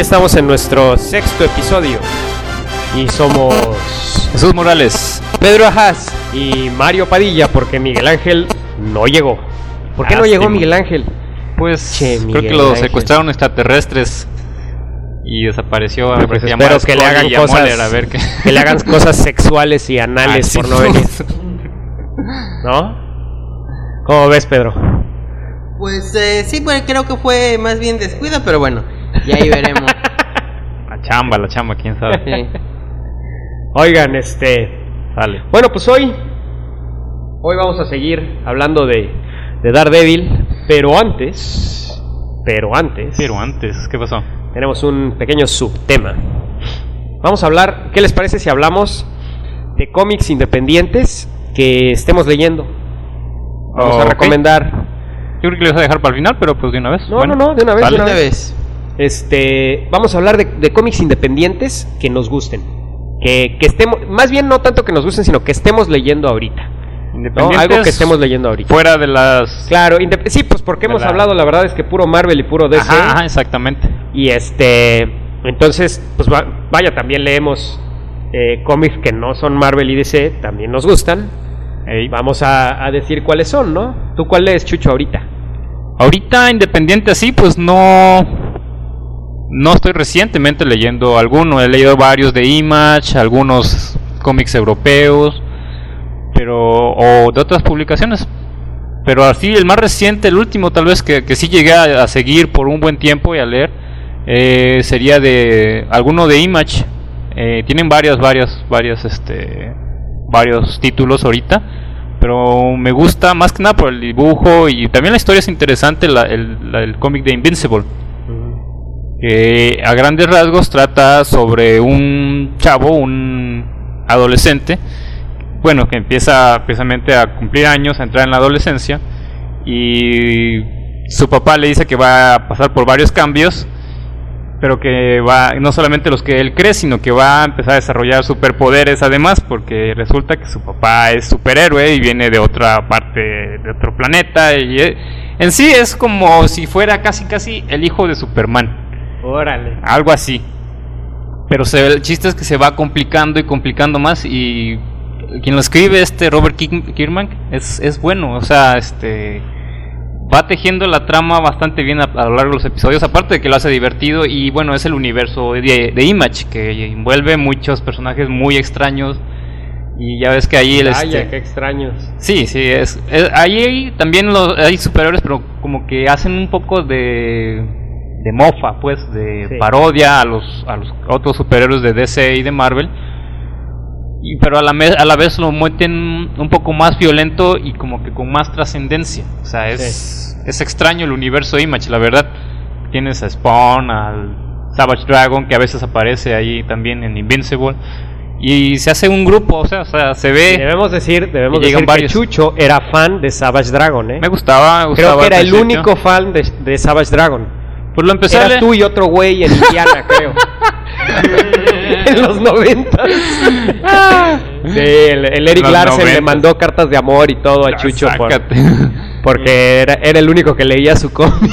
aquí estamos en nuestro sexto episodio. Y somos Jesús Morales. Pedro Ajaz y Mario Padilla, porque Miguel Ángel no llegó. ¿Por qué no llegó Miguel Ángel? Pues Che, creo que lo Ángel. secuestraron extraterrestres y desapareció. A Pues ver, espero que le hagan cosas, a ver que le hagan cosas sexuales y anales Ah, sí, por no venir, ¿no? ¿Cómo ves, Pedro? Pues eh, sí, pues creo que fue más bien descuido, pero bueno, ya ahí veremos. Chamba, la chamba, quién sabe. Sí. Oigan, este, Sale. Bueno, pues hoy, hoy vamos a seguir hablando de, de Daredevil, pero antes, pero antes, Pero antes, ¿qué pasó? tenemos un pequeño subtema. Vamos a hablar, ¿qué les parece si hablamos de cómics independientes que estemos leyendo? Vamos a recomendar. Yo creo que lo vas a dejar para el final, pero pues de una vez. No, Bueno, no, no, de una vez, sale. de Una vez. Este, vamos a hablar de, de cómics independientes que nos gusten. Que, que estemos, más bien no tanto que nos gusten, sino que estemos leyendo ahorita. ¿no? Independientes, Algo que estemos leyendo ahorita. Fuera de las. Claro, sí, pues porque hemos la- hablado, la verdad es que puro Marvel y puro DC. Ajá, ajá, exactamente. Y este, entonces, pues va- vaya, también leemos eh, cómics que no son Marvel y DC, también nos gustan. Ey. Vamos a, a decir cuáles son, ¿no? ¿Tú cuál lees, Chucho, ahorita? Ahorita independiente así, pues no. No estoy recientemente leyendo alguno. He leído varios de Image, algunos cómics europeos, pero o de otras publicaciones. Pero así, el más reciente, el último tal vez que, que sí llegué a, seguir por un buen tiempo y a leer, eh, sería de alguno de Image. Eh, tienen varias, varias, varias, este, varios títulos ahorita pero me gusta más que nada por el dibujo y también la historia es interesante, la- el, el cómic de Invincible, que a grandes rasgos trata sobre un chavo, un adolescente, bueno, que empieza precisamente a cumplir años, a entrar en la adolescencia, y su papá le dice que va a pasar por varios cambios, pero que va, no solamente los que él cree, sino que va a empezar a desarrollar superpoderes además, porque resulta que su papá es superhéroe y viene de otra parte, de otro planeta, y eh, en sí es como si fuera casi casi el hijo de Superman, Órale. algo así. Pero se, el chiste es que se va complicando y complicando más y quien lo escribe, este Robert Kierman, es, es bueno, o sea, este va tejiendo la trama bastante bien a, a lo largo de los episodios, aparte de que lo hace divertido y bueno, es el universo de, de Image que envuelve muchos personajes muy extraños y ya ves que ahí el Vaya, este, qué extraños. Sí, sí, es, es- ahí también hay superiores, pero como que hacen un poco de, de mofa, pues, de Sí. parodia a los, a los otros superhéroes de DC y de Marvel. Y, pero a la, me- a la vez lo meten un poco más violento y como que con más trascendencia. O sea, es, es extraño el universo Image, la verdad. Tienes a Spawn, al Savage Dragon, que a veces aparece ahí también en Invincible. Y se hace un grupo, o sea, o sea se ve... Debemos decir, debemos Y decir varios. que Chucho era fan de Savage Dragon, ¿eh? Me gustaba, me Creo que era el único fan de, de Savage Dragon. Pues lo empecé a Eras tú y otro güey en Indiana, creo. en los noventas. Sí, el, el Eric Los Larsen le mandó cartas de amor y todo a Ah, Chucho por- porque era, era el único que leía su cómic.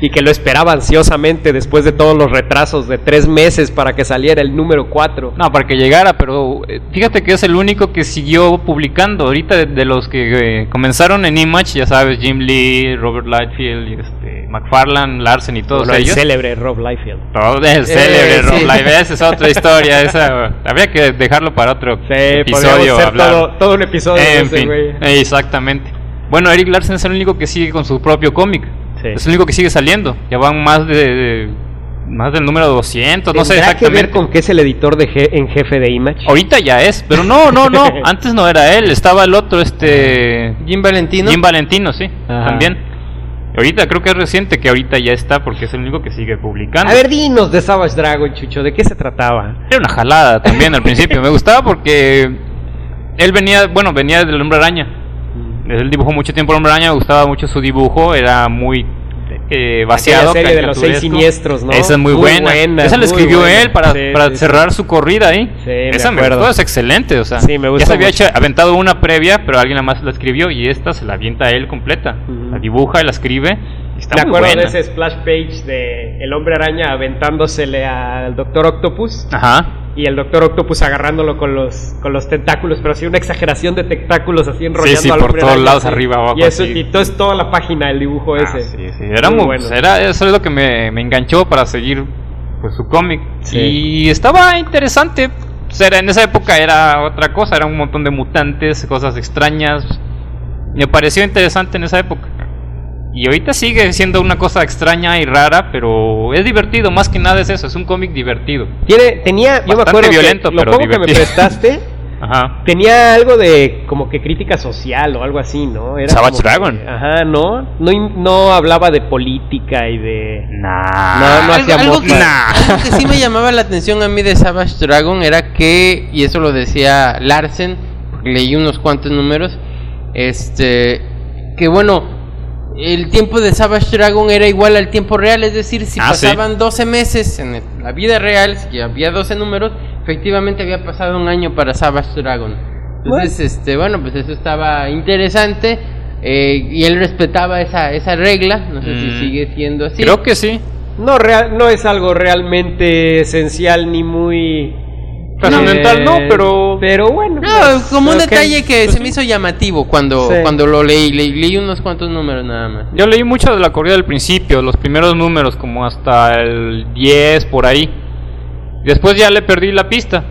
Y que lo esperaba ansiosamente después de todos los retrasos de tres meses para que saliera el número 4. No, para que llegara, pero eh, fíjate que es el único que siguió publicando. Ahorita de, de los que eh, comenzaron en Image, ya sabes, Jim Lee, Robert Lightfield, este, McFarlane, Larsen y todos Bueno, el ellos. célebre Rob Liefeld. Todo el célebre Eh, Rob sí. Liefeld, esa es otra historia. Esa, habría que dejarlo para otro Sí, episodio. hablar. todo, todo un episodio en fin, exactamente. Bueno, Eric Larsen es el único que sigue con su propio cómic. Sí. Es el único que sigue saliendo. Ya van más de, de más del número 200, no sé ¿Tendrá que ver exactamente. con que es el editor de je- en jefe de Image? Ahorita ya es, pero no, no, no. Antes no era él, estaba el otro, este. Jim Valentino. Jim Valentino, sí, Ajá. también. Ahorita creo que es reciente que ahorita ya está porque es el único que sigue publicando. A ver, dinos de Savage Dragon, Chucho, ¿de qué se trataba? Era una jalada también al principio. Me gustaba porque él venía, bueno, venía del Hombre Araña. Él dibujó mucho tiempo el Hombre Araña, me gustaba mucho su dibujo, era muy eh, vaciado. Aquella serie de los seis siniestros, ¿no? Esa es muy, Muy buena. buena, Esa la escribió buena. él para, Sí, para sí, cerrar su corrida ahí. Sí, me Esa me gustó, es excelente. O sea, Sí, me ya gustó se había hecho, aventado una previa, pero alguien más la escribió y esta se la avienta él completa. Ujú. La dibuja y la escribe. Está Me muy acuerdo buena. de ese splash page de El Hombre Araña aventándosele al Doctor Octopus Ajá. Y el Doctor Octopus agarrándolo con los con los tentáculos, pero así una exageración de tentáculos así enrollando sí, al por todos lados, así. arriba, abajo, Y eso así. y todo es toda la página el dibujo Ah, ese. sí, sí, Era muy, bueno. pues, era, eso es lo que me, me enganchó para seguir pues, su cómic. Sí. Y estaba interesante. O sea, era- en esa época era otra cosa, era un montón de mutantes, cosas extrañas. Me pareció interesante en esa época. Y ahorita sigue siendo una cosa extraña y rara, pero es divertido, más que nada es eso, es un cómic divertido. Tiene tenía yo me Bastante acuerdo violento, que lo pero poco que me prestaste Ajá. tenía algo de como que crítica social o algo así, ¿no? Era Savage como que- Dragon. ajá, no, no no hablaba de política y de Nah. No, hacía algo que, mofa. Nah. algo que sí me llamaba la atención a mí de Savage Dragon era que, y eso lo decía Larsen, porque leí unos cuantos números, este, que bueno, el tiempo de Savage Dragon era igual al tiempo real, es decir, si Ah, sí. pasaban 12 meses en la vida real, si había 12 números, efectivamente había pasado un año para Savage Dragon. Entonces, este, bueno, pues eso estaba interesante. eh, y él respetaba esa, esa regla, no sé si Mm. sigue siendo así. Creo que sí. no real, no es algo realmente esencial ni muy Trascendental, no, pero- pero bueno. No, pues, como un detalle que se me hizo llamativo cuando, Sí. cuando lo leí. leí. leí unos cuantos números nada más. Yo leí mucho de la corrida del principio, los primeros números, como hasta el 10 por ahí. Después ya le perdí la pista.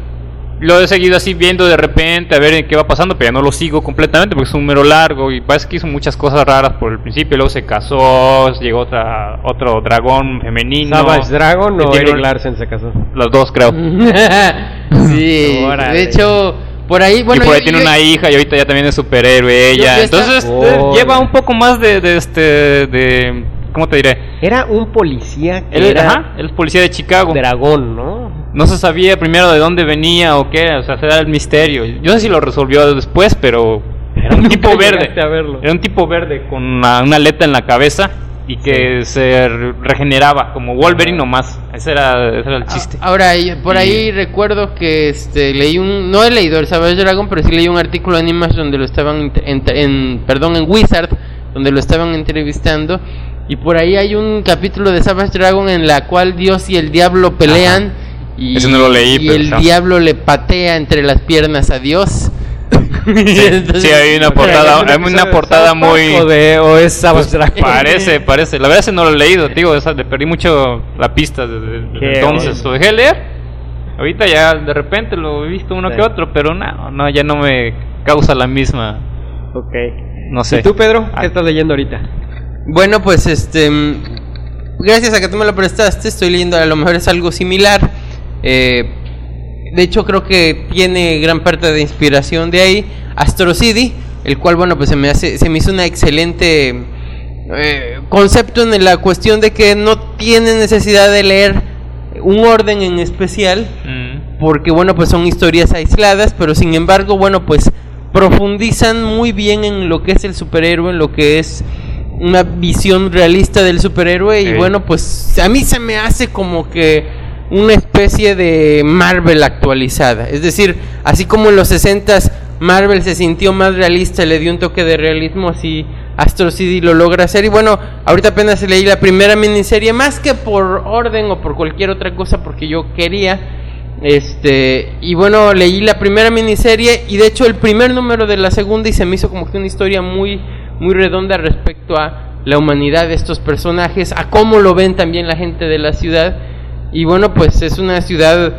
Lo he seguido así viendo de repente a ver qué va pasando, pero ya no lo sigo completamente porque es un número largo y parece que hizo muchas cosas raras por el principio. Luego se casó, llegó otra, otro dragón femenino. Savage Dragon o Eric Larsen se casó. Los dos, creo. sí, Órale. de hecho, por ahí, bueno. y por ahí yo- tiene yo- una hija y ahorita ya también es superhéroe ella. yo Entonces Oh. lleva un poco más de, de este. de ¿Cómo te diré? Era un policía que Él, era ajá, él es policía de Chicago. dragón, ¿no? No se sabía primero de dónde venía o qué, o sea, era el misterio. Yo no sé si lo resolvió después, pero era un tipo verde. llegaste a verlo. Era un tipo verde con una, una aleta en la cabeza y que se re- regeneraba como Wolverine nomás. Ese era, ese era el chiste. Ahora, y- por ahí recuerdo que este leí un. No he leído el Savage Dragon, pero sí leí un artículo en Image donde lo estaban. en, perdón, en Wizard, donde lo estaban entrevistando. Y por ahí hay un capítulo de Savage Dragon en la cual Dios y el diablo pelean. Y, Ese no lo leí, y pero el diablo le patea entre las piernas a Dios. Sí, hay una portada, hay una portada muy... O, de, o es Savage Dragon. Parece, parece. La verdad es que no lo he leído, digo, esa, le perdí mucho la pista desde, entonces. Lo dejé de leer. Ahorita ya de repente lo he visto uno Sí. que otro, pero no, no, ya no me causa la misma, Ok. no sé. ¿Y tú, Pedro? Ah. ¿Qué estás leyendo ahorita? Bueno, pues este. mm, Gracias a que tú me lo prestaste, estoy leyendo, a lo mejor es algo similar. Eh, de hecho, creo que tiene gran parte de inspiración de ahí. Astro City, el cual, bueno, pues se me, hace, se me hizo una excelente eh, concepto en la cuestión de que no tiene necesidad de leer un orden en especial Mm. porque bueno pues son historias aisladas pero sin embargo bueno pues profundizan muy bien en lo que es el superhéroe en lo que es una visión realista del superhéroe y bueno pues a mí se me hace como que una especie de Marvel actualizada es decir así como en los 60s Marvel se sintió más realista le dio un toque de realismo así Astro City lo logra hacer y bueno ahorita apenas leí la primera miniserie más que por orden o por cualquier otra cosa porque yo quería este, y bueno, leí la primera miniserie y de hecho el primer número de la segunda y se me hizo como que una historia muy, muy redonda respecto a la humanidad de estos personajes, a cómo lo ven también la gente de la ciudad. Y bueno, pues es una ciudad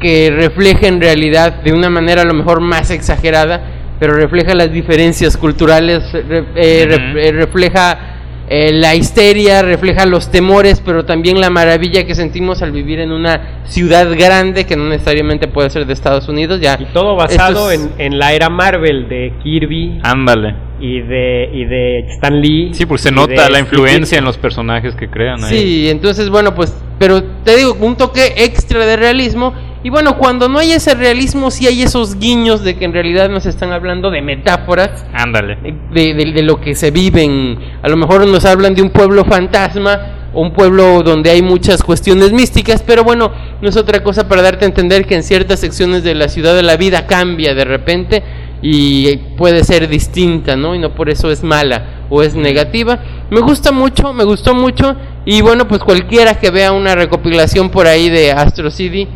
que refleja en realidad de una manera a lo mejor más exagerada, pero refleja las diferencias culturales, re- eh, re- eh, refleja eh, la histeria, refleja los temores, pero también la maravilla que sentimos al vivir en una ciudad grande que no necesariamente puede ser de Estados Unidos. Ya Y todo basado es- en, en la era Marvel de Kirby Ándale. y de, y de Stan Lee. Sí, porque se nota la Steve influencia en los personajes que crean ahí. Sí, entonces bueno, pues, pero te digo, un toque extra de realismo. Y bueno, cuando no hay ese realismo, sí hay esos guiños de que en realidad nos están hablando de metáforas. Ándale. de, de- de lo que se viven. A lo mejor nos hablan de un pueblo fantasma o un pueblo donde hay muchas cuestiones místicas, pero bueno, no es otra cosa para darte a entender que en ciertas secciones de la ciudad de la vida cambia de repente y puede ser distinta, ¿no? Y no por eso es mala o es negativa. Me gusta mucho, me gustó mucho y bueno, pues cualquiera que vea una recopilación por ahí de Astro City,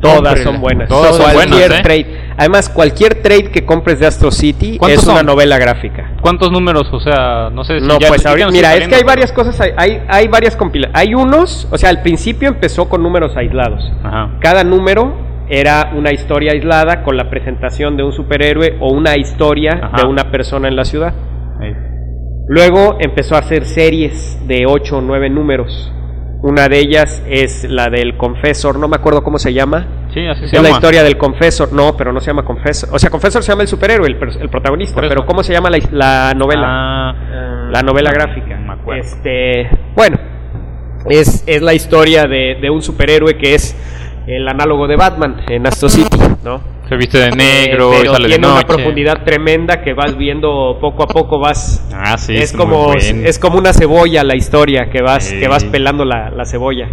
Todas son buenas. Todas son cualquier buenas, ¿eh? trade. Además, cualquier trade que compres de Astro City ¿Cuántos es una novela gráfica. ¿Cuántos números? O sea, no sé si No, ya- pues ahorita, mira, es que hay varias cosas, hay, hay, varias compilaciones. Hay unos, o sea, al principio empezó con números aislados. Ajá. Cada número era una historia aislada con la presentación de un superhéroe o una historia Ajá. de una persona en la ciudad. Ahí. Luego empezó a hacer series de 8 o 9 números. Una de ellas es la del Confessor, no me acuerdo cómo se llama. Sí, así se Es llama. la historia del Confessor, no, pero no se llama Confessor. O sea, Confessor se llama el superhéroe, el, el protagonista, pero ¿cómo se llama la, la novela? Ah, la novela gráfica. No me acuerdo. Este, bueno, es, es la historia de, de un superhéroe que es el análogo de Batman en Astro City, ¿no? Se viste de negro Eh, y pero sale de tiene una noche. profundidad tremenda que vas viendo poco a poco, vas Ah, sí. es muy como es como una cebolla la historia que vas Sí. que vas pelando la, la cebolla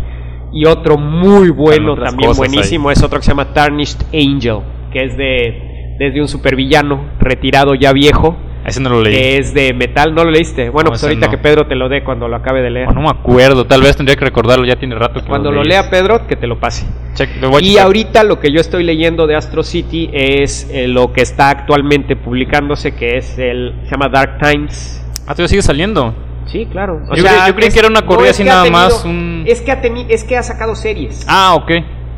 y otro muy bueno también buenísimo es otro que se llama Tarnished Angel que es de desde un supervillano retirado ya viejo Ese no lo leí. que es de metal no lo leíste bueno No, pues ahorita no. que Pedro te lo dé cuando lo acabe de leer Oh, no me acuerdo. Tal vez tendría que recordarlo. Ya tiene rato que cuando lo leí. lea Pedro que te lo pase Check- lo y ahorita lo que yo estoy leyendo de Astro City es eh, lo que está actualmente publicándose que es el se llama Dark Times Ah, todavía sigue saliendo. Sí, claro. Yo creí- yo creí que era una corrida así nada tenido- más, un- Es que ha es que ha sacado series. Ah, ok.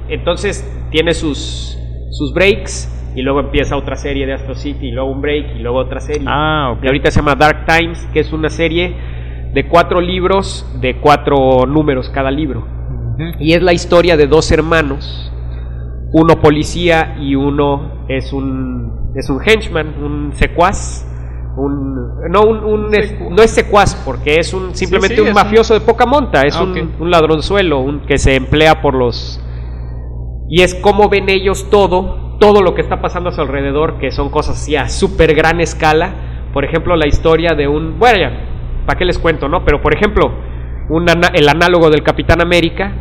Entonces tiene sus sus breaks y luego empieza otra serie de Astro City y luego un break y luego otra serie. Ah, ok. Y ahorita se llama Dark Times, que es una serie de cuatro libros de cuatro números cada libro. Y es la historia de dos hermanos, uno policía y uno es un es un henchman, un secuaz, un no un, no es secuaz porque es un simplemente sí, un mafioso de poca monta, es Ah, un, ok. un ladronzuelo, un que se emplea por los y es como ven ellos todo, todo lo que está pasando a su alrededor, que son cosas así a súper gran escala. Por ejemplo, la historia de un, bueno, ya, ¿para qué les cuento, no? Pero por ejemplo, un ana- el análogo del Capitán América,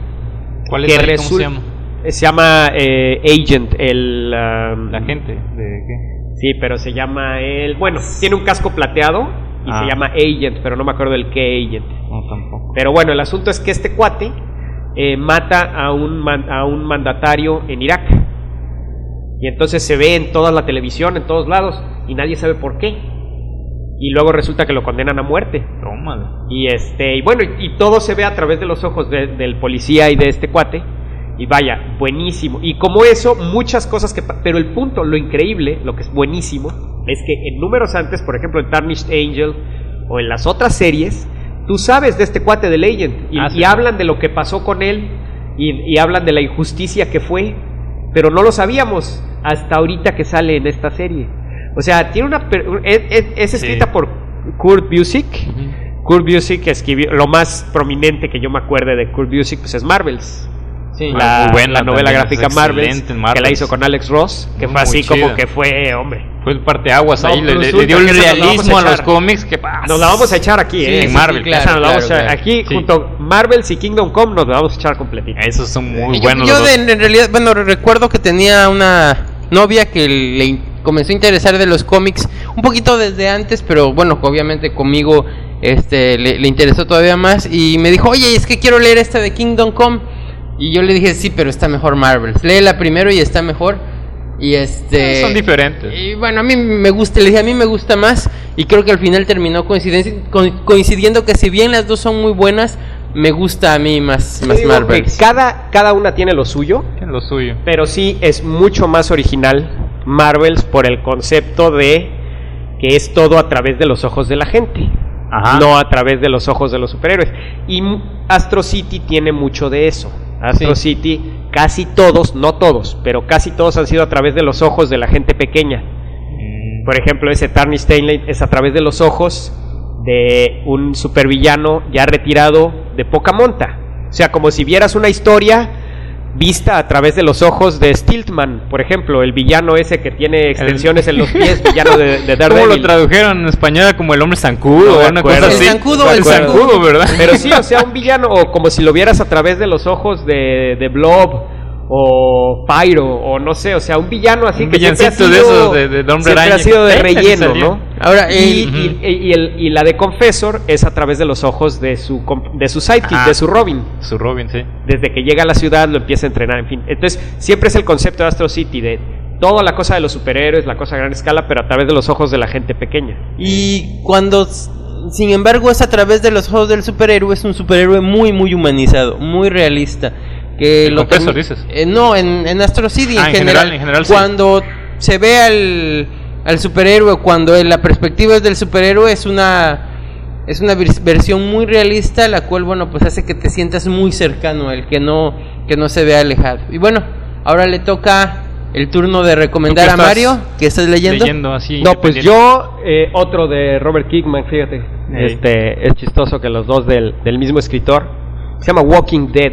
¿Cuál que es ahí? ¿Cómo resul- se llama? se llama eh, Agent, el... um, La gente. ¿De qué? Sí, pero se llama el... Bueno, tiene un casco plateado y Ah. se llama Agent, pero no me acuerdo del qué Agent. No, tampoco. Pero bueno, el asunto es que este cuate eh, mata a un, man- a un mandatario en Irak. Y entonces se ve en toda la televisión, en todos lados, y nadie sabe por qué. Y luego resulta que lo condenan a muerte. Tómale. Y este, y bueno, y, y todo se ve a través de los ojos de- del policía y de este cuate. Y vaya, buenísimo. Y como eso, muchas cosas que... Pero el punto, lo increíble, lo que es buenísimo, es que en números antes, por ejemplo en Tarnished Angel o en las otras series, tú sabes de este cuate de Legend. Y, Ah, sí. y hablan de lo que pasó con él y, y hablan de la injusticia que fue. Pero no lo sabíamos hasta ahorita que sale en esta serie. O sea, tiene una... es- es escrita por Kurt Busiek. Kurt Busiek escribió lo más prominente que yo me acuerde de Kurt Busiek pues es Marvels. Sí. La, muy buena la novela gráfica en que la hizo con Alex Ross, que Muy, fue así como que fue, hombre. Fue el parteaguas No, ahí, le, le- dio vamos realismo a a los echar. cómics que pasa. Nos la vamos a echar aquí, Sí, eh. sí, en Marvel. sí, claro, Esa nos la vamos claro, a- claro. aquí Sí. junto Marvels y Kingdom Come nos la vamos a echar completita. Esos son muy yo, buenos. yo los de- en realidad, bueno, recuerdo que tenía una novia que le comenzó a interesar de los cómics un poquito desde antes, pero bueno, obviamente conmigo este le, le interesó todavía más y me dijo, oye, es que quiero leer esta de Kingdom Come. Y yo le dije, sí, pero está mejor Marvels. Léela primero y está mejor. Y este... Son diferentes. Y bueno, a mí me gusta, le dije, a mí me gusta más y creo que al final terminó coincidiendo que si bien las dos son muy buenas, me gusta a mí más, que Marvels. cada, cada una tiene lo suyo, Tiene lo suyo. pero sí es mucho más original Marvels por el concepto de que es todo a través de los ojos de la gente. Ajá. no a través de los ojos de los superhéroes. Y Astro City tiene mucho de eso. Astro Sí. City, casi todos, no todos, pero casi todos han sido a través de los ojos de la gente pequeña. Mm, Por ejemplo, ese Tarny Stanley es a través de los ojos de un supervillano ya retirado de poca monta. O sea, como si vieras una historia vista a través de los ojos de Stiltman, por ejemplo, el villano ese que tiene extensiones en los pies, villano de, de ¿Cómo lo Daredevil. tradujeron en español como el hombre zancudo No o una cosa El así? zancudo, el el zancudo. zancudo, ¿verdad? Pero sí, o sea, un villano, o como si lo vieras a través de los ojos de, de Blob o Pyro, o no sé, o sea, un villano así Un que siempre ha villancito de sido, esos de- siempre Araña ha sido de relleno. ¿no? Ahora, y, el- y- y el- y la de Confessor es a través de los ojos de su, de su sidekick, Ah. de su Robin. Su Robin, sí. Desde que llega a la ciudad lo empieza a entrenar, en fin. Entonces, siempre es el concepto de Astro City, de toda la cosa de los superhéroes, la cosa a gran escala, pero a través de los ojos de la gente pequeña. Y cuando, sin embargo, es a través de los ojos del superhéroe, es un superhéroe muy, muy humanizado, muy realista. Que ¿En lo dices? Eh, no, en, en Astro City Ah, en en general. general, en general, sí. cuando se ve al, al superhéroe, cuando la perspectiva es del superhéroe, es una. Es una vers- versión muy realista, la cual, bueno, pues hace que te sientas muy cercano a él, que no, que no se vea alejado. Y bueno, ahora le toca el turno de recomendar ¿Tú qué a Mario, que estás leyendo. Leyendo así. No, pues yo, eh, otro de Robert Kickman, fíjate. Este, es chistoso que los dos del, del mismo escritor. Se llama Walking Dead.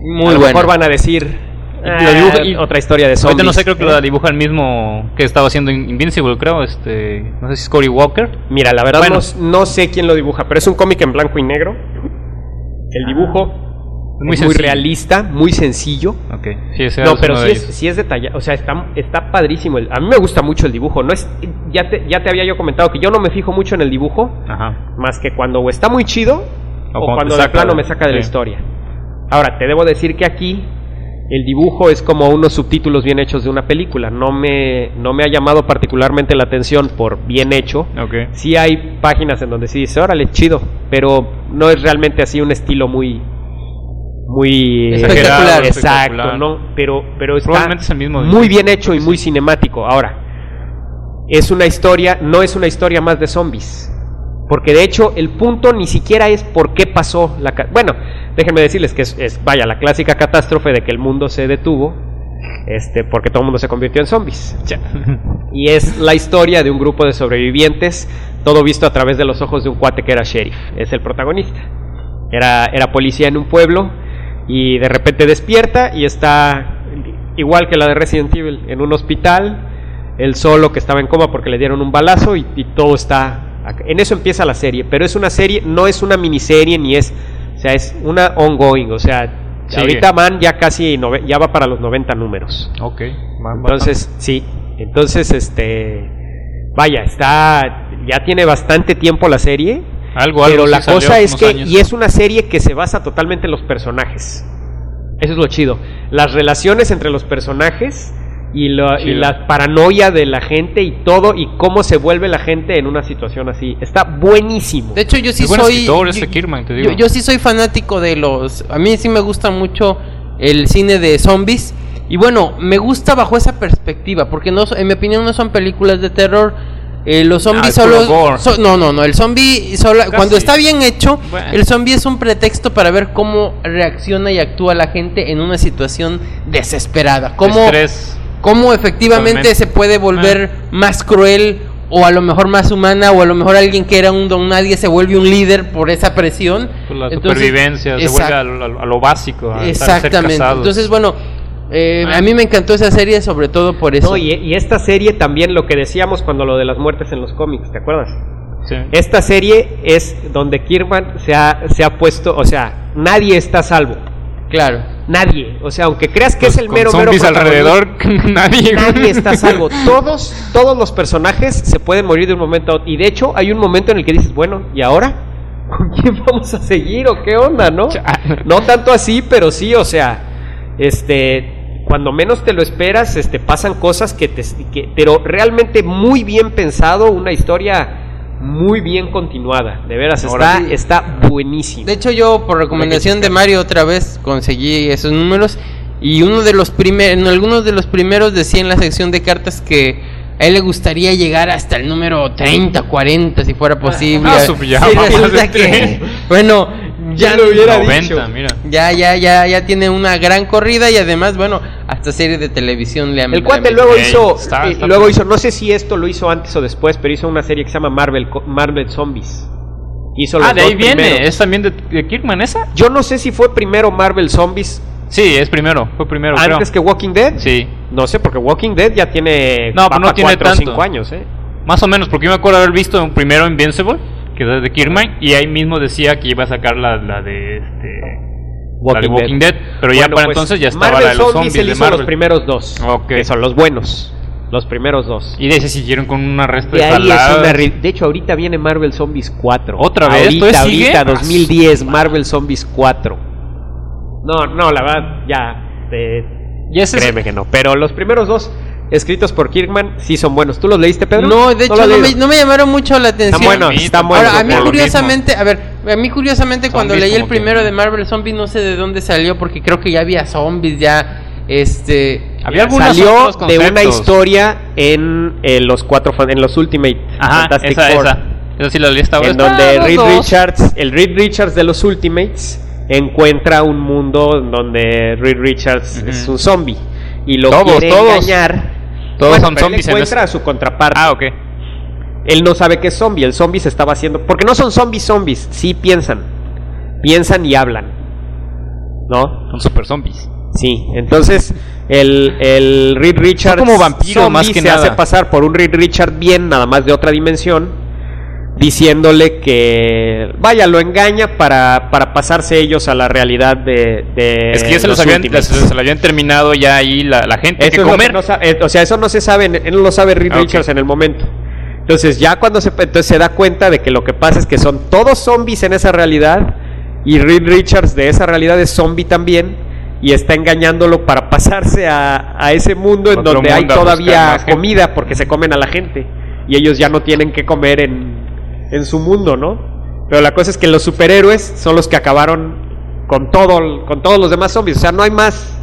Muy a lo bueno. mejor van a decir. Lo "Ah, dibuja- y- otra historia de zombies. Ahorita no sé, creo que lo dibuja el mismo que estaba haciendo In- Invincible, creo. Este, no sé si es Cory Walker. Mira, la verdad Bueno. no, no sé quién lo dibuja, pero es un cómic en blanco y negro. El dibujo Es muy es muy realista, muy sencillo. Ok, sí, ese No, pero sí es, sí es detallado, o sea, está, está padrísimo. el- a mí me gusta mucho el dibujo. No es, ya, te, ya te había yo comentado que yo no me fijo mucho en el dibujo, Ajá. más que cuando está muy chido o, O cuando cuando de saca plano de- me saca de la sí. historia. Ahora, te debo decir que aquí el dibujo es como unos subtítulos bien hechos de una película. No me, no me ha llamado particularmente la atención por bien hecho. Ok. Sí hay páginas en donde sí dice, órale, chido, pero no es realmente así un estilo muy... Muy Espectacular. exacto, Espectacular. ¿no? Pero, pero está Probablemente es el mismo. muy bien hecho y muy cinemático. Ahora, es una historia, no es una historia más de zombies. Porque de hecho el punto ni siquiera es por qué pasó la... Bueno, déjenme decirles que es, es, vaya, la clásica catástrofe de que el mundo se detuvo, este, porque todo el mundo se convirtió en zombies. Y es la historia de un grupo de sobrevivientes, todo visto a través de los ojos de un cuate que era sheriff. Es el protagonista. Era, era policía en un pueblo y de repente despierta y está igual que la de Resident Evil en un hospital. Él solo que estaba en coma porque le dieron un balazo y, y todo está. En eso empieza la serie, pero es una serie, no es una miniserie ni es. O sea, es una ongoing. O sea, Sigue. ahorita van ya casi. nove- ya va para los 90 números. Ok. Entonces, sí. Entonces, este. Vaya, está. Ya tiene bastante tiempo la serie. algo, algo Pero la cosa es que. años. Y es una serie que se basa totalmente en los personajes. Eso es lo chido. Las relaciones entre los personajes. Y, lo- y Chido. la paranoia de la gente y todo. Y cómo se vuelve la gente en una situación así. Está buenísimo. De hecho, yo sí soy. escritor yo- te yo, digo. yo sí soy fanático de los. A mí sí me gusta mucho el cine de zombies. Y bueno, me gusta bajo esa perspectiva. Porque no, so- en mi opinión no son películas de terror. Eh, los zombies Ah, es puro solo. so- no, no, no. El zombie solo. Casi. Cuando está bien hecho, Bueno. el zombie es un pretexto para ver cómo reacciona y actúa la gente en una situación desesperada. Cómo, Estrés. Cómo efectivamente Totalmente. se puede volver más cruel o a lo mejor más humana o a lo mejor alguien que era un don nadie se vuelve un líder por esa presión. Pues la Entonces, supervivencia, se vuelve a, lo- a lo básico. a estar- Exactamente. casados. Entonces, bueno, eh, Ah. a mí me encantó esa serie sobre todo por eso. No, y, y esta serie también lo que decíamos cuando lo de las muertes en los cómics, ¿te acuerdas? Sí. Esta serie es donde Kirkman se ha, se ha puesto, o sea, nadie está a salvo. Claro. Nadie. O sea, aunque creas que es el mero mero zombies alrededor, nadie. Nadie está salvo. Todos, todos los personajes se pueden morir de un momento a otro. Y de hecho, hay un momento en el que dices, bueno, ¿y ahora? ¿Con quién vamos a seguir o qué onda, no? No tanto así, pero sí, o sea, este, cuando menos te lo esperas, este, pasan cosas que te, que, pero realmente muy bien pensado, una historia muy bien continuada, de veras, Ahora está, sí. está buenísimo. De hecho, yo por recomendación de Mario otra vez conseguí esos números y uno de los primeros, en algunos de los primeros decía en la sección de cartas que a él le gustaría llegar hasta el número 30, 40 si fuera posible. Ah, Sí, más resulta que, bueno, ya lo hubiera 90, dicho. mira. ya, ya, ya, ya tiene una gran corrida y además, bueno, hasta serie de televisión le han El cuate luego Ok, hizo, está- eh, está luego bien. hizo, no sé si esto lo hizo antes o después, pero hizo una serie que se llama Marvel, Marvel Zombies. Hizo los Ah, de ahí viene. primeros. ¿Es también de, de Kirkman esa? Yo no sé si fue primero Marvel Zombies Sí, es primero. Fue primero, antes que creo. Walking Dead. Sí. No sé, porque Walking Dead ya tiene No, pero no pa' tiene tanto. cinco años, ¿eh? Más o menos, porque yo me acuerdo haber visto un primero Invincible, que es de Kirkman, y ahí mismo decía que iba a sacar la, la de este. la de Walking Dead. pero ya para pues, entonces ya estaba Marvel la de los Zombies, de Marvel. los primeros dos, que son los buenos, los primeros dos. Y de ese siguieron con una resta de, De ahí es jaladas. una ri- de hecho ahorita viene Marvel Zombies 4. ¿Otra vez? Ahorita, ¿Todavía sigue? ahorita 2010 Marvel Zombies 4. No, no, la verdad ya eh, Y ese es- créeme que no, pero los primeros dos escritos por Kirkman sí son buenos. ¿Tú los leíste, Pedro? No, de hecho lo no, me, leído? no me llamaron mucho la atención. Están buenos, están buenos. Ahora, a mí lo curiosamente, a ver, a mí curiosamente cuando Zombies leí el que- primero de Marvel Zombies no sé de dónde salió porque creo que ya había zombies ya este Había algunos Salió de una historia en eh, los cuatro en los Ultimate Ajá, Fantastic esa, Four. esa. Esa sí la leí esta vez. en donde Ah, Reed dos. Richards, el Reed Richards de los Ultimates, encuentra un mundo en donde Reed Richards es un zombie y lo Todos, quiere todos. engañar. Todos Bueno, son pero zombies Él en encuentra a su contraparte. Ah, ok. Él no sabe que es zombie. El zombie se estaba haciendo. Porque no son zombies zombies. Sí piensan. Piensan y hablan. ¿No? Son super zombies. Sí. Entonces, el, el Reed Richards. como vampiros, zombie más que se nada. hace pasar por un Reed Richard bien, nada más de otra dimensión. Diciéndole que. Vaya, lo engaña para, para pasarse ellos a la realidad de. de es que ya se, los habían, Ultimates. se, se lo habían terminado ya ahí la, la gente Eso que comer. no eh, o sea, eso no se sabe, él no lo sabe Reed. Richards en el momento. Entonces, ya cuando se, entonces se da cuenta de que lo que pasa es que son todos zombies en esa realidad y Reed Richards de esa realidad es zombie también y está engañándolo para pasarse a, a ese mundo en Otro donde hay mundo todavía comida porque se comen a la gente y ellos ya no tienen que comer en, en su mundo, ¿no? Pero la cosa es que los superhéroes son los que acabaron con todo con todos los demás zombies, o sea, no hay más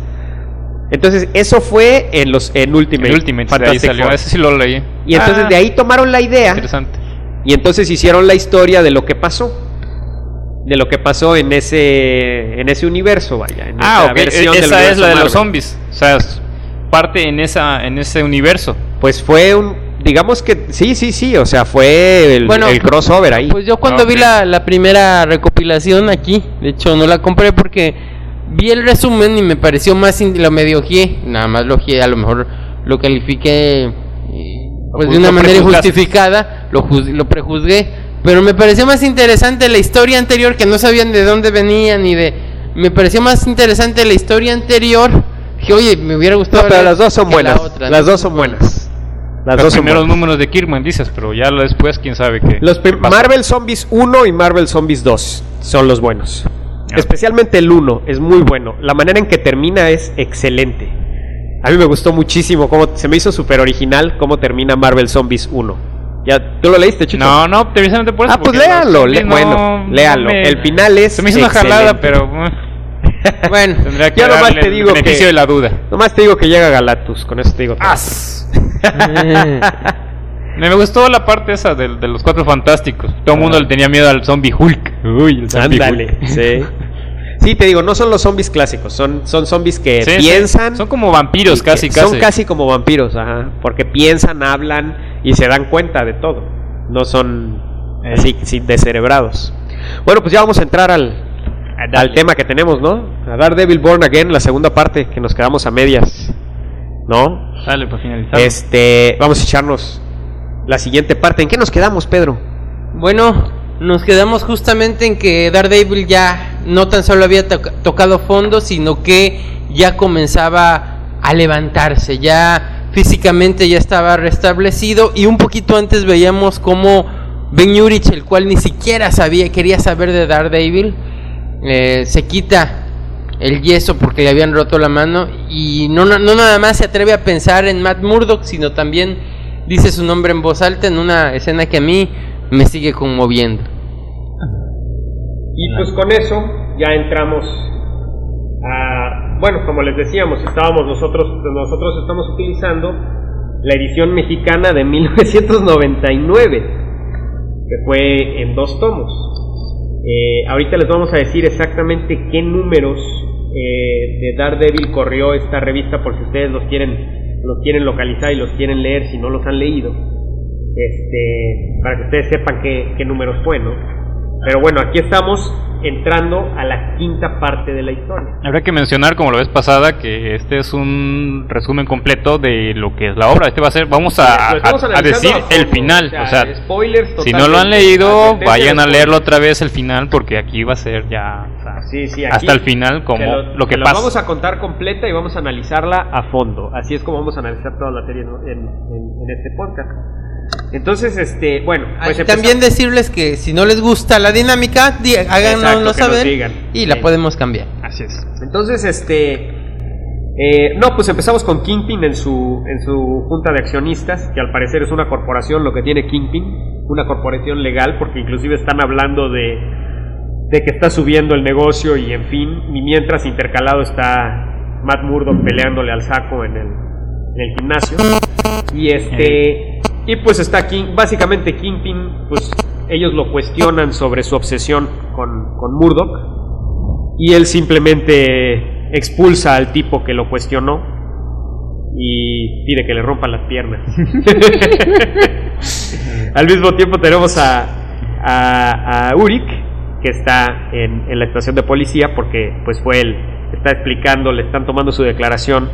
entonces, eso fue en los en Ultimate. El Ultimate, de ahí Fantastic salió. Four. Ese sí lo leí. Y entonces Ah, de ahí tomaron la idea Interesante. y entonces hicieron la historia de lo que pasó. De lo que pasó en ese en ese universo, vaya, en Ah, esa ok. versión del Esa es la de Marvel. los zombies. O sea, es parte en esa en ese universo. Pues fue un digamos que sí, sí, sí, o sea, fue el, Bueno, el crossover ahí. Pues yo cuando Ah, vi la, la primera recopilación aquí, de hecho no la compré porque vi el resumen y me pareció más, lo medio ojeé, nada más lo ojeé, a lo mejor lo califiqué eh, pues de una manera injustificada, lo, lo prejuzgué, pero me pareció más interesante la historia anterior que no sabían de dónde venían ni de... Me pareció más interesante la historia anterior que, oye, me hubiera no, gustado... pero leer las dos son la buenas. otra, las ¿no? dos son buenas. Las Los dos primeros números de Kirkman dices, pero ya después quién sabe qué. Los qué. Marvel Zombies 1 y Marvel Zombies 2 son los buenos. Especialmente el 1 es muy bueno. La manera en que termina es excelente. A mí me gustó muchísimo cómo se me hizo súper original cómo termina Marvel Zombies 1. ¿Ya tú lo leíste, Chucho? No, no, precisamente por eso. Ah, pues léalo, no- bueno, no léalo. me- El final es Se me hizo una jalada, pero. Bueno, Tendría que Yo nomás darle te el digo beneficio que- de la duda. Nomás te digo que llega Galactus, con eso te digo. ¡As! Me gustó la parte esa de, de los cuatro fantásticos. Todo el mundo le tenía miedo al zombie Hulk. Uy, el zombie Ándale, Hulk. sí. Sí, te digo, no son los zombies clásicos, son, son zombies que Sí, sí. piensan. Son como vampiros, casi, casi. Son casi como vampiros, ajá. Porque piensan, hablan y se dan cuenta de todo. No son Eh. así, descerebrados. Bueno, pues ya vamos a entrar al, al tema que tenemos, ¿no? A Daredevil Born Again, la segunda parte, que nos quedamos a medias. ¿No? Dale, para finalizar. Este, vamos a echarnos la siguiente parte. ¿En qué nos quedamos, Pedro? Bueno, nos quedamos justamente en que Daredevil ya no tan solo había toca- tocado fondo, sino que ya comenzaba a levantarse, ya físicamente ya estaba restablecido y un poquito antes veíamos como Ben Urich, el cual ni siquiera sabía, quería saber de Daredevil, eh, se quita el yeso porque le habían roto la mano y no, no, no nada más se atreve a pensar en Matt Murdock, sino también dice su nombre en voz alta en una escena que a mí me sigue conmoviendo. Y pues con eso ya entramos a, bueno, como les decíamos, estábamos nosotros, nosotros estamos utilizando la edición mexicana de 1999, que fue en dos tomos. Eh, ahorita les vamos a decir exactamente qué números eh, de Daredevil corrió esta revista por si ustedes los quieren, los quieren localizar y los quieren leer si no los han leído. Este, para que ustedes sepan qué, qué números fue, ¿no? Pero bueno, aquí estamos entrando a la quinta parte de la historia. Habrá que mencionar, como la vez pasada, que este es un resumen completo de lo que es la obra. Este va a ser, vamos a, Lo decir a el final. O sea, spoilers si no lo han leído, vayan a leerlo otra vez el final, porque aquí va a ser ya o sea, Sí, sí, aquí hasta el final como lo, que se pasa. vamos a contar completa y vamos a analizarla a fondo. Así es como vamos a analizar toda la serie ¿no? en, en- en este podcast. Entonces, este, bueno, pues Ah, También decirles que si no les gusta la dinámica, di- háganoslo saber y la podemos cambiar. Así es. Entonces, este. eh, no, pues empezamos con Kingpin en su, en su junta de accionistas, que al parecer es una corporación lo que tiene Kingpin, una corporación legal, porque inclusive están hablando de, de que está subiendo el negocio y en fin, y mientras intercalado está Matt Murdock peleándole al saco en el, en el gimnasio. Y este. Y pues está King, básicamente Kingpin, pues ellos lo cuestionan sobre su obsesión con, con Murdoch. Y él simplemente expulsa al tipo que lo cuestionó y pide que le rompan las piernas. al mismo tiempo tenemos a, a, a Urik, que está en, en la estación de policía porque pues fue él, está explicando, le están tomando su declaración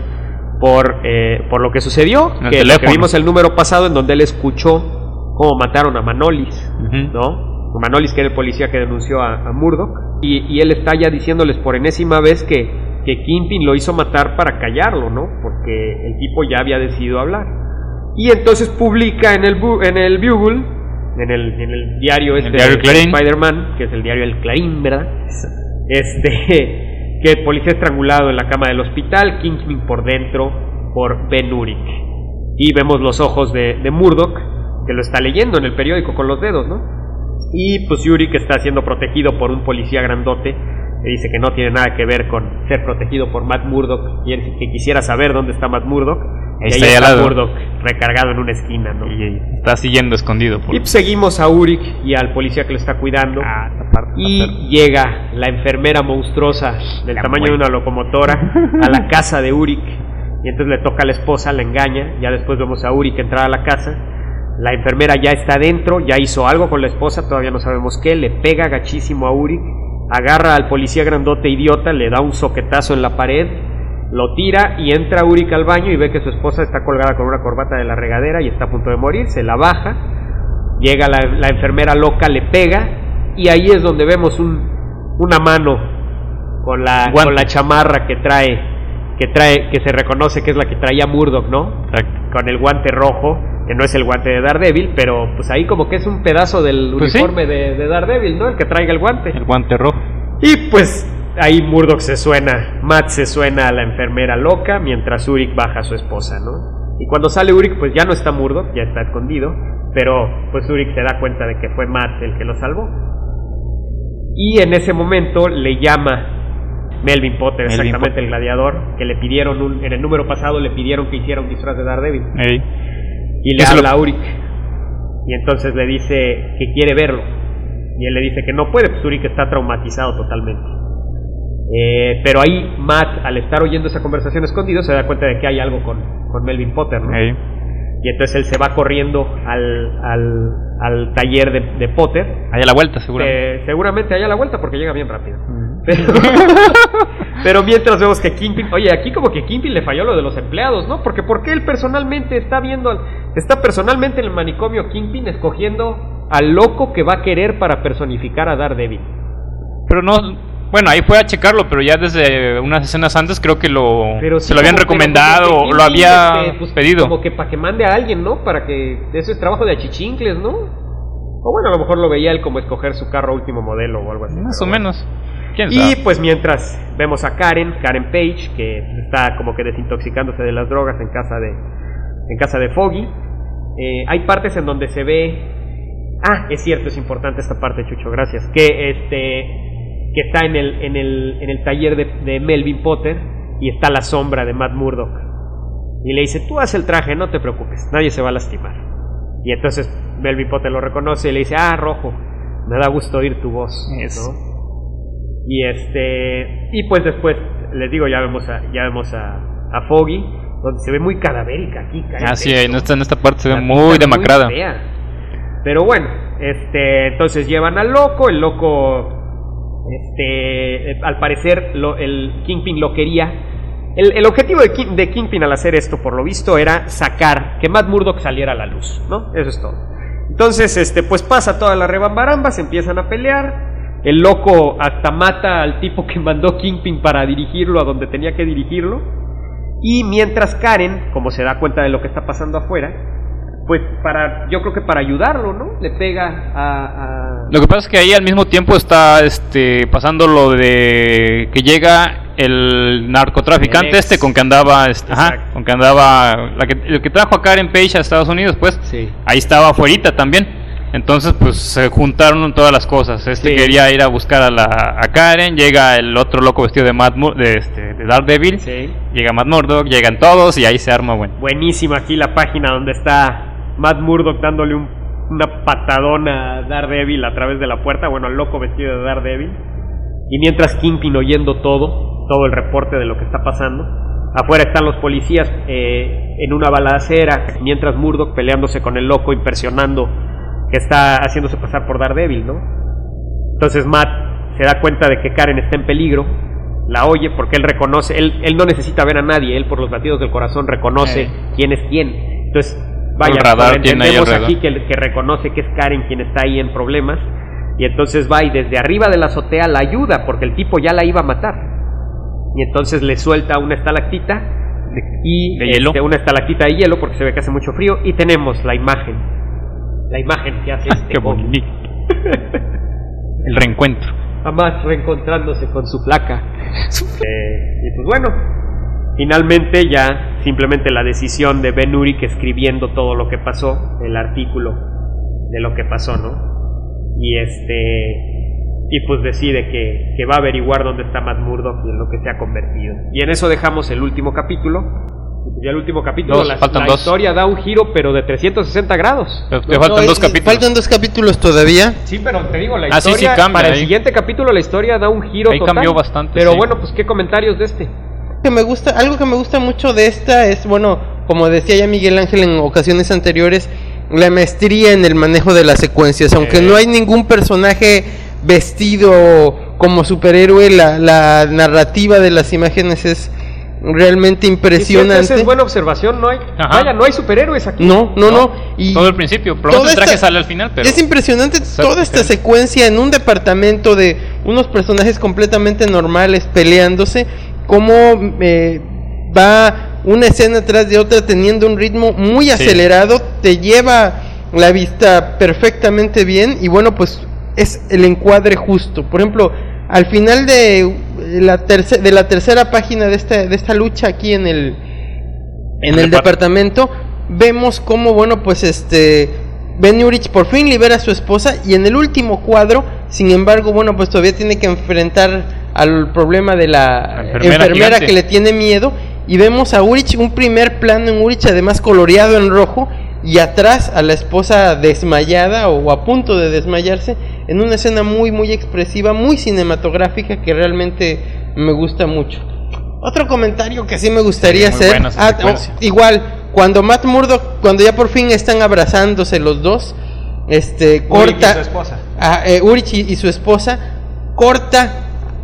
por, eh, por lo que sucedió, el que, lo que vimos el número pasado en donde él escuchó cómo mataron a Manolis. ¿no? Manolis, que era el policía que denunció a, a Murdoch, y, y él está ya diciéndoles por enésima vez que, que Kingpin lo hizo matar para callarlo, ¿no? Porque el tipo ya había decidido hablar. Y entonces publica en el, bu- en el Bugle, en el, en el diario este diario de. Spider-Man, que es el diario El Clarín, ¿verdad? Este, que policía estrangulado en la cama del hospital, Kingpin por dentro por Ben Urich. Y vemos los ojos de, de Murdoch, que lo está leyendo en el periódico con los dedos, ¿no? Y pues que está siendo protegido por un policía grandote que dice que no tiene nada que ver con ser protegido por Matt Murdock que quisiera saber dónde está Matt Murdock. Ahí y está ahí está recargado en una esquina, ¿no? Y está siguiendo escondido. Por... Y pues, seguimos a Uric y al policía que lo está cuidando. Ah, parte, y parte. llega la enfermera monstruosa del La tamaño de una locomotora a la casa de Uric. Y entonces le toca a la esposa, la engaña. Ya después vemos a Uric entrar a la casa. La enfermera ya está dentro, ya hizo algo con la esposa, todavía no sabemos qué. Le pega gachísimo a Uric. Agarra al policía grandote idiota, le da un soquetazo en la pared. Lo tira y entra Uric al baño y ve que su esposa está colgada con una corbata de la regadera y está a punto de morir. Se la baja. Llega la, la enfermera loca, le pega y ahí es donde vemos un, una mano con la, Guante. con la chamarra que trae, que trae, que se reconoce que es la que traía Murdoch, ¿no? Exacto. Con el guante rojo, que no es el guante de Daredevil, pero pues ahí como que es un pedazo del Pues sí. uniforme de, de Daredevil, ¿no? El que traiga el guante. El guante rojo. Y pues ahí Murdoch se suena, Matt se suena a la enfermera loca mientras Uric baja a su esposa, ¿no? Y cuando sale Uric, pues ya no está Murdoch, ya está escondido, pero pues Uric se da cuenta de que fue Matt el que lo salvó. Y en ese momento le llama Melvin Potter, Melvin exactamente Potter. el gladiador, que le pidieron un, en el número pasado le pidieron que hiciera un disfraz de Daredevil. Y le se habla lo- a Uric. Y entonces le dice que quiere verlo. Y él le dice que no puede, pues Uric está traumatizado totalmente. Eh, pero ahí Matt, al estar oyendo esa conversación escondido, se da cuenta de que hay algo con, con Melvin Potter, ¿no? Y entonces él se va corriendo al, al, al taller de, de Potter. Ahí a la vuelta, seguramente. Eh, seguramente allá a la vuelta porque llega bien rápido. Pero, pero mientras vemos que Kingpin, oye, aquí como que Kingpin le falló lo de los empleados, ¿no? Porque ¿por qué él personalmente está viendo, al- está personalmente en el manicomio Kingpin escogiendo al loco que va a querer para personificar a Daredevil? Pero no. Bueno, ahí fue a checarlo, pero ya desde unas escenas antes creo que lo. Pero se lo habían como- pero recomendado o lo había este, pues, pedido. Como que para que mande a alguien, ¿no? Para que eso es trabajo de achichincles, ¿no? O bueno, a lo mejor lo veía él como escoger su carro último modelo o algo así. Más o bueno. menos. ¿Quién Y sabe? pues mientras vemos a Karen, Karen Page, que está como que desintoxicándose de las drogas en casa de, en casa de Foggy. Eh, hay partes en donde se ve. Ah, es cierto, es importante esta parte, Chucho, gracias. Que este. Que está en el, en el, en el taller de, de Melvin Potter y está la sombra de Matt Murdock. Y le dice, tú haz el traje, no te preocupes, nadie se va a lastimar. Y entonces Melvin Potter lo reconoce y le dice, ah, rojo, me da gusto oír tu voz. Y este, y pues después, les digo, ya vemos a, ya vemos a, a Foggy, donde se ve muy cadavérica aquí. Ah, sí, en esta, en esta parte se ve muy demacrada. Pero bueno, este, entonces llevan al loco, el loco, este, eh, al parecer el Kingpin lo quería. El, objetivo de Kingpin al hacer esto, por lo visto, era sacar que Matt Murdock saliera a la luz, ¿no? Eso es todo. Entonces, este, pues pasa toda la rebambaramba, se empiezan a pelear. El loco hasta mata al tipo que mandó Kingpin para dirigirlo a donde tenía que dirigirlo. Y mientras Karen, como se da cuenta de lo que está pasando afuera, pues para, yo creo que para ayudarlo, ¿no? Le pega a... a- Lo que pasa es que ahí al mismo tiempo está este pasando lo de que llega el narcotraficante El este con que andaba este, ajá, con que andaba la que, el que trajo a Karen Page a Estados Unidos, pues Sí. ahí estaba afuerita también. Entonces, pues se juntaron todas las cosas. Este Sí. quería ir a buscar a, la, a Karen, llega el otro loco vestido de Matt Mur- de, este, de Daredevil, Sí. llega Matt Murdock, llegan todos y ahí se arma bueno. Buenísima aquí la página donde está Matt Murdock dándole un- una patadona a Daredevil a través de la puerta, bueno, al loco vestido de Daredevil. Y mientras Kingpin oyendo todo, todo el reporte de lo que está pasando. Afuera están los policías eh, en una balacera, mientras Murdock peleándose con el loco, impresionando que está haciéndose pasar por Daredevil, ¿no? Entonces Matt se da cuenta de que Karen está en peligro, la oye porque él reconoce, él, él no necesita ver a nadie, él por los latidos del corazón reconoce quién es quién. Entonces, vaya, El radar tiene entendemos aquí que, que reconoce que es Karen quien está ahí en problemas. Y entonces va y desde arriba de la azotea la ayuda porque el tipo ya la iba a matar. Y entonces le suelta una estalactita de- y De hielo. este, una estalactita de hielo porque se ve que hace mucho frío y tenemos la imagen. La imagen que hace este Qué bonito. el reencuentro. Jamás reencontrándose con su placa. Eh, y pues bueno, finalmente ya simplemente la decisión de Ben Urich escribiendo todo lo que pasó, el artículo de lo que pasó, ¿no? Y este y pues decide que, que va a averiguar dónde está Matt Murdock y en lo que se ha convertido. Y en eso dejamos el último capítulo. Y ya el último capítulo, Dos, la, faltan la dos. historia da un giro pero de 360 grados. Te, faltan no, dos capítulos. Faltan dos capítulos todavía. Sí, pero te digo, la Ah, historia sí, cambia para el siguiente capítulo la historia da un giro Ahí total. cambió bastante, Pero sí. bueno, pues qué comentarios de este. Que me gusta, algo que me gusta mucho de esta es, bueno, como decía ya Miguel Ángel en ocasiones anteriores, la maestría en el manejo de las secuencias. Aunque Eh. no hay ningún personaje vestido como superhéroe, la, la narrativa de las imágenes es realmente Sí, impresionante. esa es buena observación, no hay, Ajá. vaya, no hay superhéroes aquí. No, no, no. Y Todo el principio. Probablemente el traje esta- sale al final, pero. Es impresionante toda esta diferente. secuencia en un departamento de unos personajes completamente normales peleándose, cómo eh, va una escena tras de otra teniendo un ritmo muy Sí. acelerado, te lleva la vista perfectamente bien y bueno, pues es el encuadre justo. Por ejemplo, al final de la, terce- de la tercera página de esta, de esta lucha aquí en el, en el Depart- departamento vemos cómo bueno pues este Ben Urich por fin libera a su esposa y en el último cuadro sin embargo bueno pues todavía tiene que enfrentar al problema de la La enfermera, que le tiene miedo y vemos a Urich un primer plano en Urich además coloreado en rojo y atrás a la esposa desmayada o a punto de desmayarse en una escena muy muy expresiva muy cinematográfica que realmente me gusta mucho otro comentario que sí me gustaría Sí, hacer Ah, secuencia. o- igual cuando Matt Murdock cuando ya por fin están abrazándose los dos este corta y su esposa. a, eh, Urich y, y su esposa corta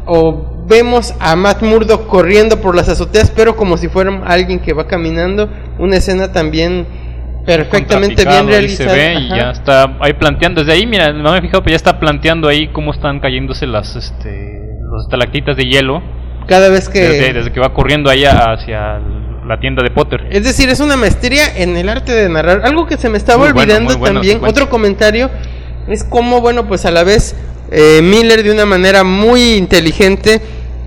o vemos a Matt Murdock corriendo por las azoteas pero como si fuera alguien que va caminando una escena también perfectamente bien Contrapicado, ahí se realizada ve y ya está ahí planteando. Desde ahí, mira, no me he fijado, pero ya está planteando ahí cómo están cayéndose las, este, los estalactitas de hielo. cada vez que Desde, desde que va corriendo ahí hacia la tienda de Potter. Es decir, es una maestría en el arte de narrar. Algo que se me estaba Muy bueno, olvidando muy bueno, también, otro comentario, es como, bueno, pues a la vez eh, Miller de una manera muy inteligente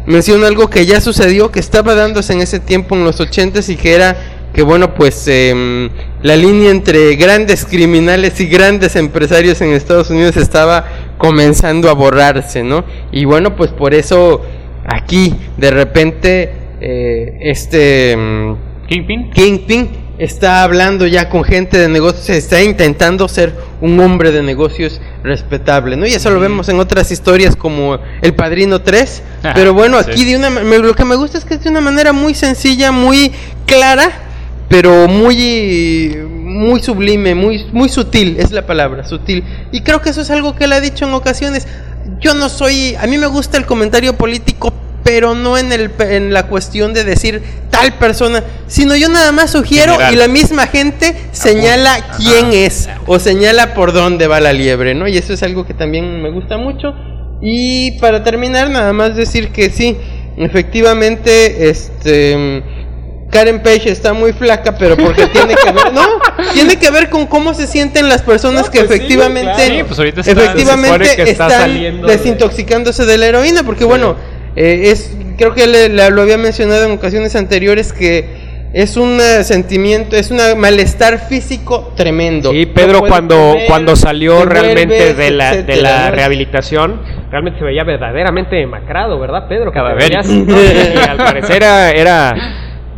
menciona algo que ya sucedió, que estaba dándose en ese tiempo en los ochentas y que era que, bueno, pues em, la línea entre grandes criminales y grandes empresarios en Estados Unidos estaba comenzando a borrarse, ¿no? Y bueno, pues por eso aquí de repente eh, este mm, Kingpin. Kingpin está hablando ya con gente de negocios, está intentando ser un hombre de negocios respetable, ¿no? Y eso lo vemos en otras historias como El Padrino 3, Ajá, pero bueno, sí. aquí de una me- lo que me gusta es que es de una manera muy sencilla, muy clara, pero muy muy sublime, muy muy sutil, es la palabra, sutil. Y creo que eso es algo que él ha dicho en ocasiones. Yo no soy, a mí me gusta el comentario político, pero no en el en la cuestión de decir tal persona, sino yo nada más sugiero General. y la misma gente señala Ajá. quién es o señala por dónde va la liebre, ¿no? Y eso es algo que también me gusta mucho. Y para terminar, nada más decir que sí, efectivamente, este Karen Page está muy flaca, pero porque tiene que ver, no, tiene que ver con cómo se sienten las personas No, que pues sí, efectivamente, claro. Sí, pues ahorita está- efectivamente que está están de- desintoxicándose de la heroína, porque bueno, eh, es, creo que le- le- lo había mencionado en ocasiones anteriores que es un eh, sentimiento, es un malestar físico tremendo. Sí, No Pedro puedes cuando, comer, cuando salió te realmente vuelves, de la, de etcétera, la ¿no? rehabilitación, realmente se veía verdaderamente demacrado, ¿verdad, Pedro? Cadavérico. Veías- no, sí, al parecer era, era-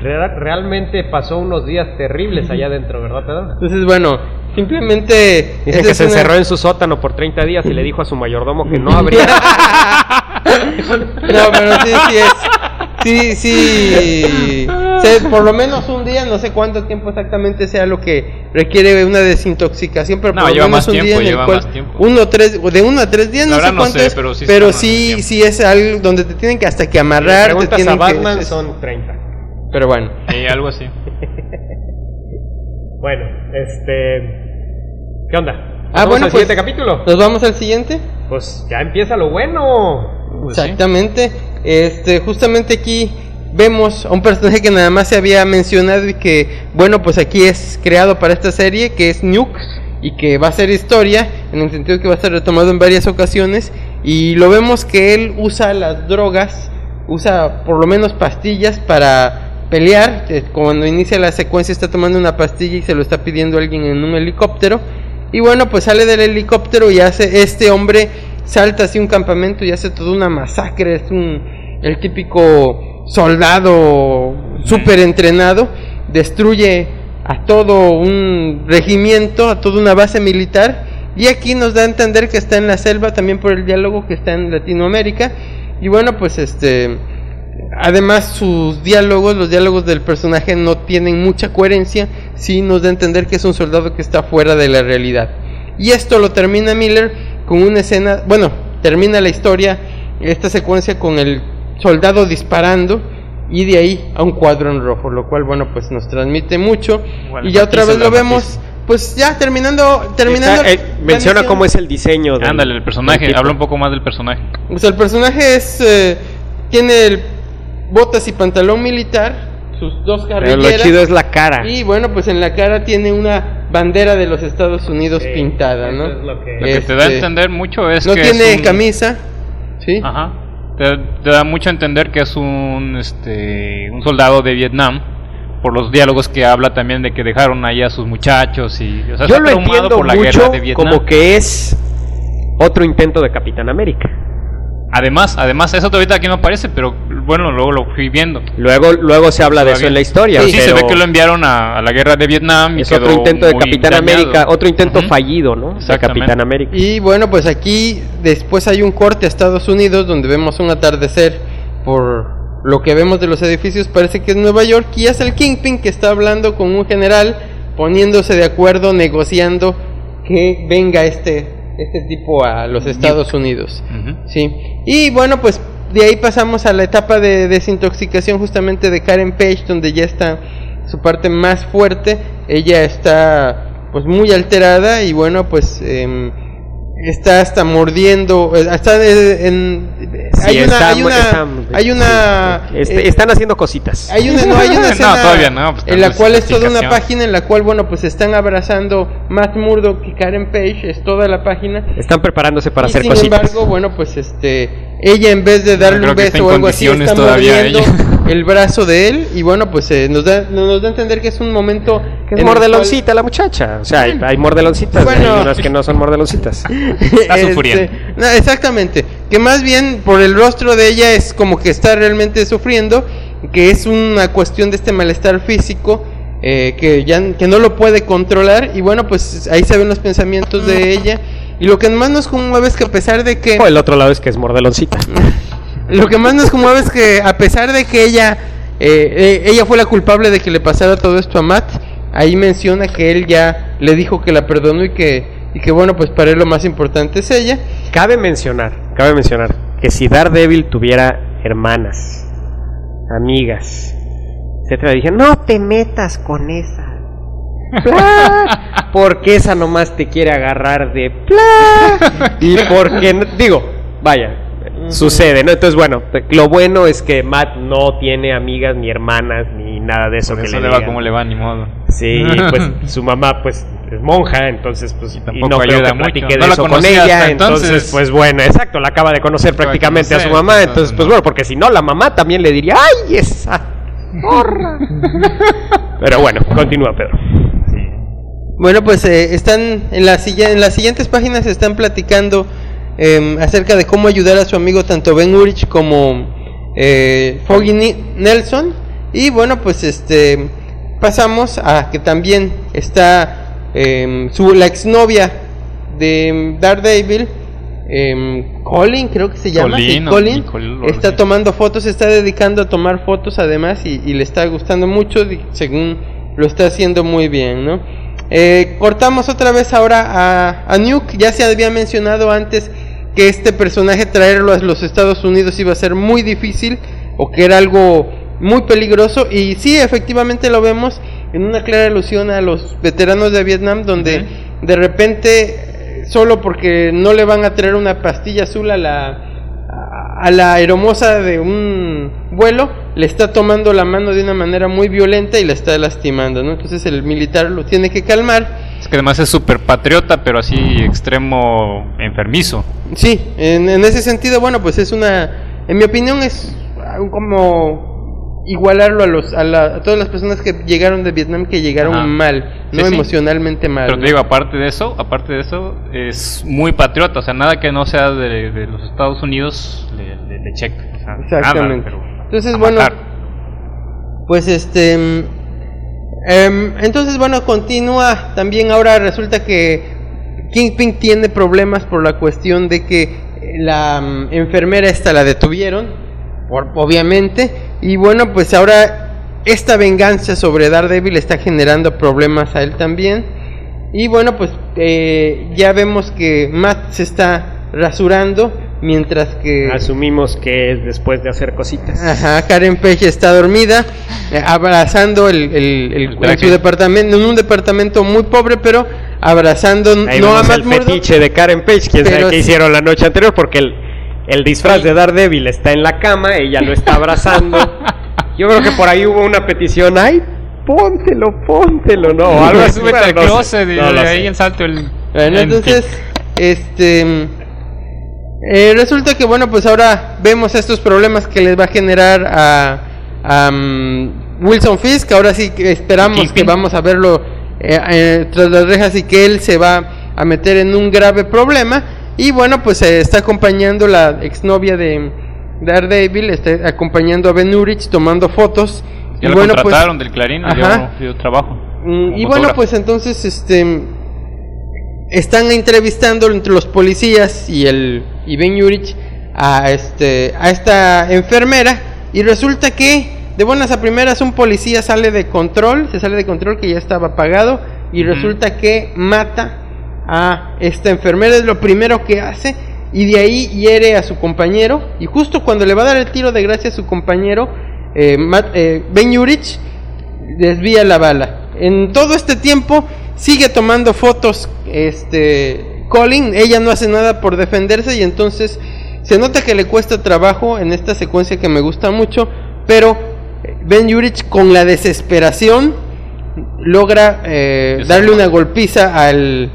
re- realmente pasó unos días terribles allá adentro, ¿verdad, Pedro? Entonces, bueno, simplemente... Dice que se una- encerró en su sótano por 30 días y le dijo a su mayordomo que no habría. No, pero sí, sí es. Sí, sí. Se- por lo menos un día, no sé cuánto tiempo exactamente sea lo que requiere una desintoxicación, pero No, por lo lleva menos más un tiempo, día en el cual uno tres de uno a tres días, no sé verdad no cuánto sé, es, pero sí pero sí, sí es algo donde te tienen que hasta que amarrar, te Preguntas a tienen que- Batman es- son 30. pero bueno. Eh, algo así. Bueno, este. ¿Qué onda? Ah, ¿Vamos bueno, al pues- siguiente capítulo? Nos vamos al siguiente. Pues ya empieza lo bueno. Pues. Exactamente. Este, justamente aquí vemos a un personaje que nada más se había mencionado y que, bueno, pues aquí es creado para esta serie, que es Nuke, y que va a ser historia, en el sentido que va a ser retomado en varias ocasiones, y lo vemos que él usa las drogas, usa por lo menos pastillas para pelear, que cuando inicia la secuencia está tomando una pastilla y se lo está pidiendo alguien en un helicóptero, y bueno, pues sale del helicóptero y hace este hombre salta hacia un campamento y hace toda una masacre, es un el típico soldado súper entrenado, destruye a todo un regimiento, a toda una base militar y aquí nos da a entender que está en la selva también por el diálogo que está en Latinoamérica y bueno, pues este Además, sus diálogos, los diálogos del personaje no tienen mucha coherencia, sí nos da a entender que es un soldado que está fuera de la realidad. Y esto lo termina Miller con una escena, bueno, termina la historia, esta secuencia con el soldado disparando y de ahí a un cuadro en rojo, lo cual, bueno, pues nos transmite mucho. Bueno, y ya otra vez lo vemos, pues ya terminando, terminando. Está, eh, menciona misión. cómo es el diseño. del- Ándale, el personaje. Habla un poco más del personaje. Pues el personaje es eh, tiene el botas y pantalón militar, sus dos Pero carrilleras. lo chido es la cara. Y bueno, pues en la cara tiene una bandera de los Estados Unidos Sí, pintada, ¿no? es lo que- Lo que te da a Este, entender mucho es no que. tiene es un- camisa, ¿sí? Ajá. Te, te da mucho a entender que es un, este, un soldado de Vietnam. Por los diálogos que habla también de que dejaron ahí a sus muchachos y. O sea, Yo está lo entiendo por la mucho guerra de Vietnam. como que es otro intento de Capitán América. Además, además, eso ahorita aquí no aparece, pero bueno, luego lo fui viendo. Luego, luego se habla de eso Todavía. en la historia. Sí, sí, se ve que lo enviaron a, a la guerra de Vietnam y es quedó otro intento de Capitán dañado. América, otro intento fallido, ¿no? De. Capitán América. Y bueno, pues aquí después hay un corte a Estados Unidos donde vemos un atardecer por lo que vemos de los edificios, parece que es Nueva York y es el Kingpin que está hablando con un general, poniéndose de acuerdo, negociando que venga este este tipo a los Estados Unidos. Sí. Y bueno, pues de ahí pasamos a la etapa de desintoxicación justamente de Karen Page, donde ya está su parte más fuerte. Ella está pues muy alterada y bueno, pues em, está hasta mordiendo, eh, está eh, en... Sí, hay, una, está hay una... está- hay una... Este, eh, están haciendo cositas. hay una, no, hay una No, todavía no, pues, en la cual es toda una página en la cual, bueno, pues están abrazando Matt Murdock y Karen Page, es toda la página. Están preparándose para y hacer sin cositas. embargo, bueno, pues este, ella en vez de darle un beso o algo así, está todavía mordiendo ella. el brazo de él y bueno, pues eh, nos da nos da a entender que es un momento Que es el mordeloncita la muchacha. O sea, hay, hay mordeloncitas. Bueno. Hay unas que no son mordeloncitas. Está Este, sufriendo. no, exactamente. Que más bien por el rostro de ella es como que está realmente sufriendo. que es una cuestión de este malestar físico eh, que ya que no lo puede controlar y bueno pues ahí se ven los pensamientos de ella y lo que más nos conmueve es que a pesar de que O el otro lado es que es mordeloncita. lo que más nos conmueve es que a pesar de que ella eh, eh, ella fue la culpable de que le pasara todo esto a Matt ahí menciona que él ya le dijo que la perdonó y que y que bueno pues para él lo más importante es ella Cabe mencionar, cabe mencionar que si Daredevil tuviera hermanas, amigas, etcétera, dije, no te metas con esa. Pla, porque esa nomás te quiere agarrar de pla. Y porque, digo, vaya, sucede, ¿no? Entonces, bueno, lo bueno es que Matt no tiene amigas ni hermanas ni nada de eso Por que eso le le va como le va, ni modo. Sí, pues su mamá pues es monja, entonces pues y tampoco no creo ayuda que mucho. de No la eso con ella, hasta entonces, entonces. pues bueno, exacto, la acaba de conocer prácticamente a su mamá, entonces, entonces pues no. bueno, porque si no la mamá también le diría, "Ay, esa porra." Pero bueno, continúa Pedro. Bueno, pues eh, están en, la, en las siguientes páginas están platicando eh, acerca de cómo ayudar a su amigo tanto Ben Urich como eh, Foggy Nelson. Y bueno, pues este pasamos a que también está eh, su, la exnovia de Daredevil, eh, Colin, creo que se llama. sí, Colin, Nicole, está tomando fotos, está dedicando a tomar fotos además y, y le está gustando mucho, según lo está haciendo muy bien, ¿no? Eh, cortamos otra vez ahora a, a Nuke, ya se había mencionado antes que este personaje traerlo a los Estados Unidos iba a ser muy difícil o que era algo muy peligroso. Y sí, efectivamente lo vemos en una clara alusión a los veteranos de Vietnam donde de repente eh, solo porque no le van a traer una pastilla azul a la a- la aeromoza de un vuelo le está tomando la mano de una manera muy violenta y la está lastimando, ¿no? Entonces el militar lo tiene que calmar. Es que además es súper patriota, pero así extremo enfermizo. Sí, en, en ese sentido, bueno, pues es una, en mi opinión es como igualarlo a los a, la- a todas las personas que llegaron de Vietnam que llegaron Ajá. mal, no sí. emocionalmente mal. Pero te digo, aparte de eso, aparte de eso, es muy patriota. O sea, nada que no sea de, de los Estados Unidos le, le- le checa. O sea, Exactamente. nada, Entonces, bueno. Pues este. em, entonces, bueno, continúa. También ahora resulta que Kingpin tiene problemas por la cuestión de que la mm, enfermera esta la detuvieron, por, obviamente. Y bueno, pues ahora esta venganza sobre Daredevil está generando problemas a él también. Y bueno, pues eh, ya vemos que Matt se está rasurando. Mientras que Asumimos que es después de hacer cositas. Ajá, Karen Page está dormida, eh, abrazando el, el- el- El en su departamento, en un departamento muy pobre, pero abrazando Ahí no a Matt el Murdock. fetiche de Karen Page, Pero sabe qué sí. hicieron la noche anterior, porque el, el disfraz de Daredevil está en la cama, ella lo está abrazando. Yo creo que por ahí hubo una petición, ay, póntelo, póntelo, no, o algo así. Súbete no closet y no de ahí sé. el salto el. Bueno, en entonces, este. eh, resulta que, bueno, pues ahora vemos estos problemas que les va a generar a, a, mm, Wilson Fisk. Ahora sí que esperamos que vamos a verlo eh, eh, tras las rejas y que él se va a meter en un grave problema. Y bueno, pues eh, está acompañando la exnovia de Daredevil, está acompañando a Ben Urich tomando fotos. Ya y lo bueno, pues, contrataron del Clarín, Ajá. trabajo. Mm, Y bueno, pues entonces este están entrevistando entre los policías y el y Ben Urich a este a esta enfermera y resulta que de buenas a primeras un policía sale de control, se sale de control que ya estaba apagado y resulta que mata a esta enfermera es lo primero que hace y de ahí hiere a su compañero y justo cuando le va a dar el tiro de gracia a su compañero eh, Matt- eh, Ben Urich desvía la bala. En todo este tiempo sigue tomando fotos este Colin, ella no hace nada por defenderse y entonces se nota que le cuesta trabajo en esta secuencia que me gusta mucho, pero eh, Ben Urich con la desesperación logra eh, darle una golpiza al,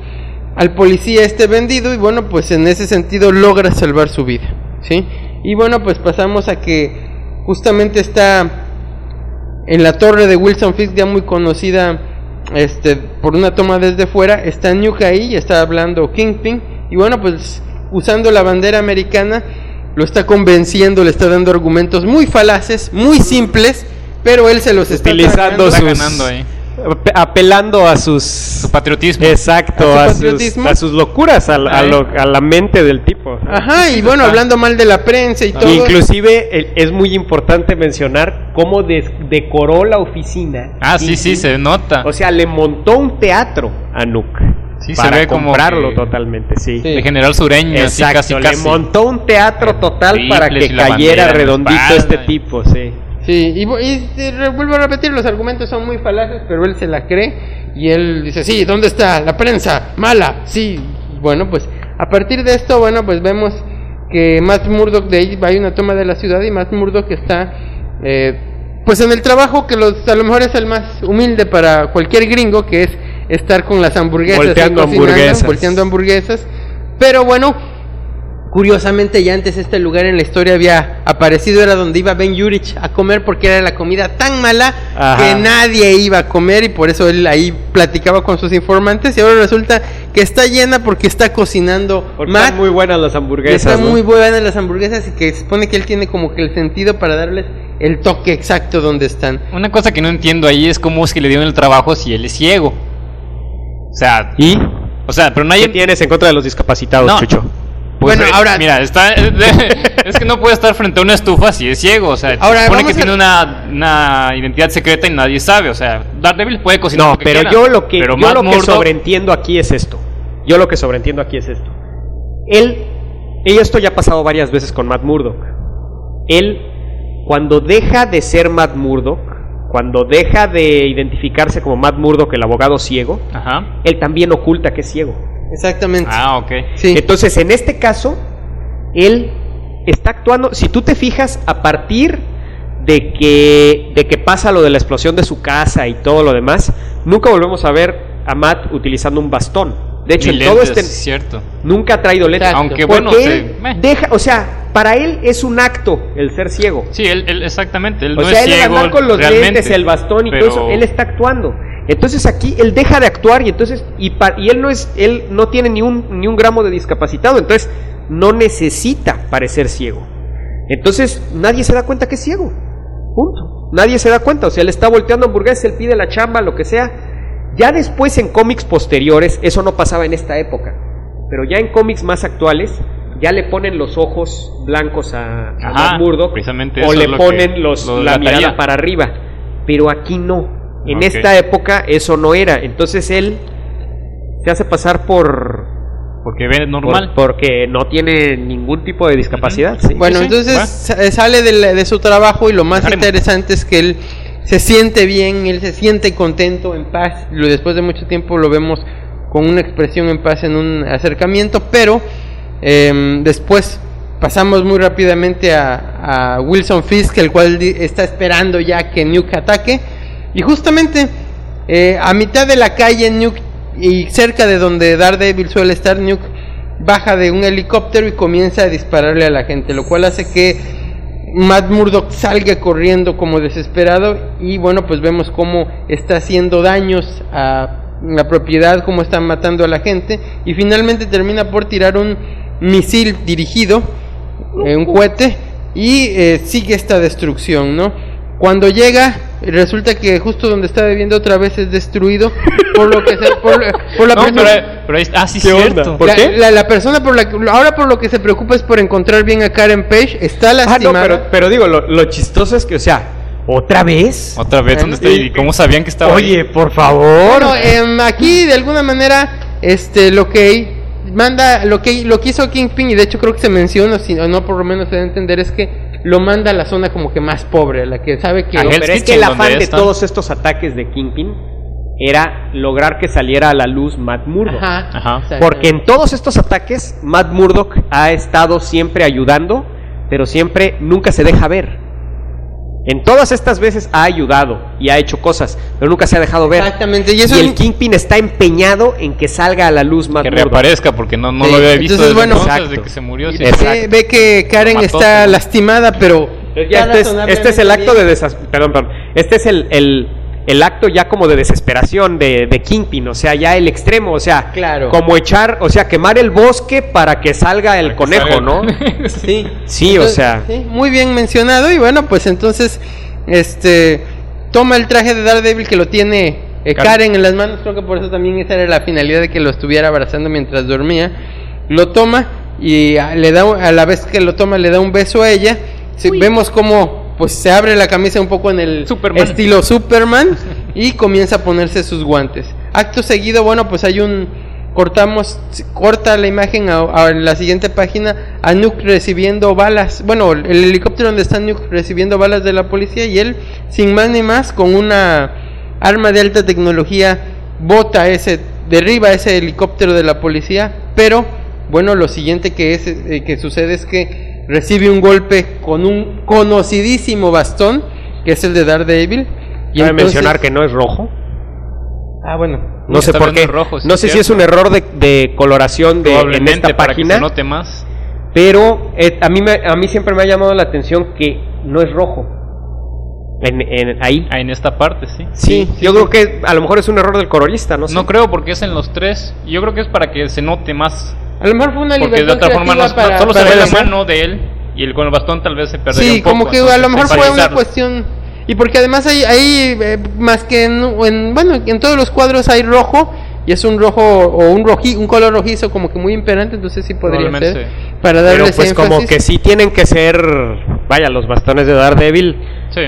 al policía este vendido y bueno pues en ese sentido logra salvar su vida, ¿sí? Y bueno pues pasamos a que justamente está en la torre de Wilson Fisk ya muy conocida este por una toma desde fuera está Nuke ahí y está hablando Kingpin y bueno pues usando la bandera americana lo está convenciendo, le está dando argumentos muy falaces, muy simples, pero él se los está Utilizando. Está sus- ganando ahí. Ap- apelando a sus Su patriotismo. exacto ¿A a su sus, patriotismo? a sus locuras a, la- a lo- a la mente del tipo Ajá, y bueno, hablando mal de la prensa y todo. inclusive el- es muy importante mencionar cómo des- decoró la oficina Ah, sí, sí, se nota. o sea le montó un teatro a Nuke Sí, se para ve como comprarlo que- totalmente sí, Sí. de general sureño, así exacto casi le casi. montó un teatro total Triples para que cayera bandera redondito espalda este tipo sí Sí, y, y re- vuelvo a repetir, los argumentos son muy falaces, pero él se la cree y él dice, sí, ¿dónde está la prensa? Mala, sí. Bueno, pues a partir de esto, bueno, pues vemos que Matt Murdock, de ahí hay una toma de la ciudad y Matt Murdock está, eh, pues en el trabajo que los, a lo mejor es el más humilde para cualquier gringo, que es estar con las hamburguesas. Volteando cocinando, hamburguesas. Volteando hamburguesas. Pero bueno, Curiosamente, ya antes este lugar en la historia había aparecido, era donde iba Ben Yurich a comer porque era la comida tan mala Ajá. que nadie iba a comer y por eso él ahí platicaba con sus informantes y ahora resulta que está llena porque está cocinando porque Matt, están muy buenas las hamburguesas está ¿no? muy buenas las hamburguesas y que se supone que él tiene como que el sentido para darles el toque exacto donde están. Una cosa que no entiendo ahí es cómo es que le dieron el trabajo si él es ciego. O sea, y o sea, pero ¿Qué nadie tienes en contra de los discapacitados No. Chucho Pues, Bueno, eh, ahora- Mira, está, es que no puede estar frente a una estufa si es ciego. O sea, Ahora, se supone que a- tiene una, una identidad secreta y nadie sabe. O sea, Daredevil puede cocinar No, lo que pero quiera, yo lo que, yo lo que sobreentiendo aquí es esto. Yo lo que sobreentiendo aquí es esto. Él, y esto ya ha pasado varias veces con Matt Murdock. Él, cuando deja de ser Matt Murdock, cuando deja de identificarse como Matt Murdock, el abogado ciego, Ajá. él también oculta que es ciego. Exactamente. Ah, ok. sí. Entonces, en este caso, él está actuando, si tú te fijas, a partir de que, de que pasa lo de la explosión de su casa y todo lo demás, nunca volvemos a ver a Matt utilizando un bastón. De hecho, Ni en todo este cierto. nunca ha traído lentes. Exacto. Aunque Porque bueno, él se- deja, o sea, para él es un acto el ser ciego. Sí, él, él- exactamente. Él O no sea, es él ciego. andar con los realmente, lentes, el bastón y pero- todo eso, él está actuando. Entonces aquí él deja de actuar y entonces y, pa- y él no es él no tiene ni un ni un gramo de discapacitado, entonces no necesita parecer ciego. Entonces nadie se da cuenta que es ciego. Punto. Nadie se da cuenta, o sea, él está volteando hamburguesas, él pide la chamba, lo que sea. Ya después en cómics posteriores, eso no pasaba en esta época, pero ya en cómics más actuales ya le ponen los ojos blancos a, a Ajá, o le es lo que ponen los, lo la mirada para arriba, pero aquí no. En esta época eso no era, entonces él se hace pasar por, Porque ve por- normal. porque no tiene ningún tipo de discapacidad. sí. Bueno, sí, entonces va. sa- sale de, la- de su trabajo y lo más Dejaremos. interesante es que él se siente bien, él se siente contento, en paz. Lo, después de mucho tiempo lo vemos con una expresión en paz en un acercamiento, pero em, después pasamos muy rápidamente a, a Wilson Fisk, el cual di- está esperando ya que Nuke ataque. Y justamente eh, a mitad de la calle Nuke y cerca de donde Daredevil suele estar, Nuke baja de un helicóptero y comienza a dispararle a la gente, lo cual hace que Matt Murdock salga corriendo como desesperado y bueno, pues vemos cómo está haciendo daños a la propiedad, cómo están matando a la gente y finalmente termina por tirar un misil dirigido, eh, un cohete y eh, sigue esta destrucción, ¿no? Cuando llega, resulta que justo donde está viviendo otra vez es destruido, por lo que se, por, por la No, persona- pero, pero está- ah, sí, cierto. ¿Por la, qué? La, la persona por la que ahora por lo que se preocupa es por encontrar bien a Karen Page, está Ah, no, lastimada. pero, pero digo, lo, lo chistoso es que, o sea, ¿otra vez? Otra vez, ¿dónde está? Eh, ¿Y cómo sabían que estaba Oye, ahí? por favor. Bueno, em, aquí de alguna manera, este, lo que manda, lo que lo que hizo Kingpin y de hecho creo que se menciona, si o no por lo menos se da a entender es que lo manda a la zona como que más pobre, la que sabe que pero es que el afán de todos estos ataques de Kingpin era lograr que saliera a la luz Matt Murdock. Ajá. Porque en todos estos ataques, Matt Murdock ha estado siempre ayudando, pero siempre nunca se deja ver. En todas estas veces ha ayudado y ha hecho cosas, pero nunca se ha dejado ver. Exactamente, y Y, eso el es- Kingpin está empeñado en que salga a la luz Matt Que reaparezca porque no, no Sí, lo había visto entonces, desde bueno, entonces, desde que se murió. sí. ve, ve que Karen está ¿no? lastimada, pero Ya este, es, este es el acto bien. de desas... Perdón, perdón. Este es el, el, el acto ya como de desesperación de, de Kingpin, o sea, ya el extremo, o sea, Claro. como echar, o sea, quemar el bosque para que salga el que conejo, salga ¿no? Sí, Sí, o sea. sí, muy bien mencionado. Y bueno, pues entonces, este, toma el traje de Daredevil que lo tiene eh, Karen. En las manos. Creo que por eso también esa era la finalidad de que lo estuviera abrazando mientras dormía. Lo toma y a, le da, a la vez que lo toma, le da un beso a ella. Sí, vemos cómo pues se abre la camisa un poco en el Superman. estilo Superman y comienza a ponerse sus guantes. Acto seguido, bueno, pues hay un cortamos corta la imagen a, a la siguiente página a Nuke recibiendo balas, bueno, el helicóptero donde está Nuke recibiendo balas de la policía y él sin más ni más con una arma de alta tecnología bota ese derriba ese helicóptero de la policía, pero bueno, lo siguiente que es eh, que sucede es que recibe un golpe con un conocidísimo bastón que es el de Daredevil y Cabe entonces- mencionar que no es rojo. Ah, bueno. No sé por qué. rojo, no sé si es un error de, de coloración de, en esta para que página. se note más. Pero eh, a, mí me, a mí siempre me ha llamado la atención que no es rojo. En, en- ahí. Ah, en esta parte, sí. Sí, yo creo que a lo mejor es un error del colorista, no sé. No creo porque es en los tres. Yo creo que es para que se note más. A lo mejor fue una Porque de libertad otra forma no, para- solo se para ve la mano de él y el, con el bastón tal vez se perdería Sí, un poco. como que a entonces, lo mejor fue una cuestión. Y porque además hay, hay eh, más que en, en- bueno, en todos los cuadros hay rojo y es un rojo o un roji, un color rojizo como que muy imperante, entonces sí podría ser sí. para darle Pero ese pues como énfasis. que sí tienen que ser, vaya, los bastones de Daredevil, Sí.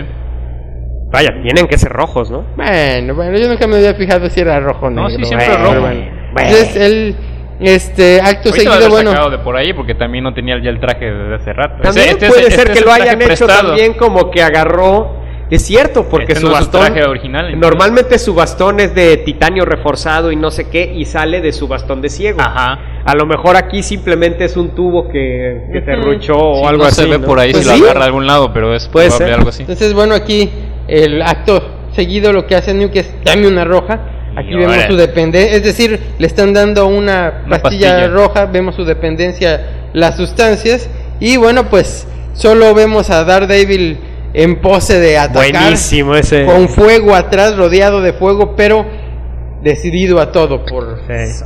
Vaya, tienen que ser rojos, ¿no? Bueno, bueno, yo nunca me había fijado si era rojo o No, negro. sí, siempre Bueno, rojo. bueno. Bueno. Entonces él este acto Ahorita seguido haber bueno, de por ahí porque también no tenía ya el traje desde hace rato. También este es- puede este ser que lo hayan hecho prestado. también como que agarró. Es cierto, porque Este su no es su bastón. traje original, entonces. normalmente su bastón es de titanio reforzado y no sé qué, y sale de su bastón de ciego. Ajá. A lo mejor aquí simplemente es un tubo que, que se Ujú. ruchó Sí, o algo no así. se ve ¿no? por ahí Pues si sí. lo agarra de algún lado, pero es Puede probable ser. algo así. Entonces, bueno, aquí el acto seguido lo que hace Nuke es dame una roja. Aquí Y vemos ahora- su dependencia, es decir, le están dando una, Una pastilla, pastilla. roja, vemos su dependencia, las sustancias. Y bueno, pues solo vemos a Daredevil en pose de atacar. Buenísimo ese. Con fuego atrás, rodeado de fuego, pero decidido a todo por... Sí.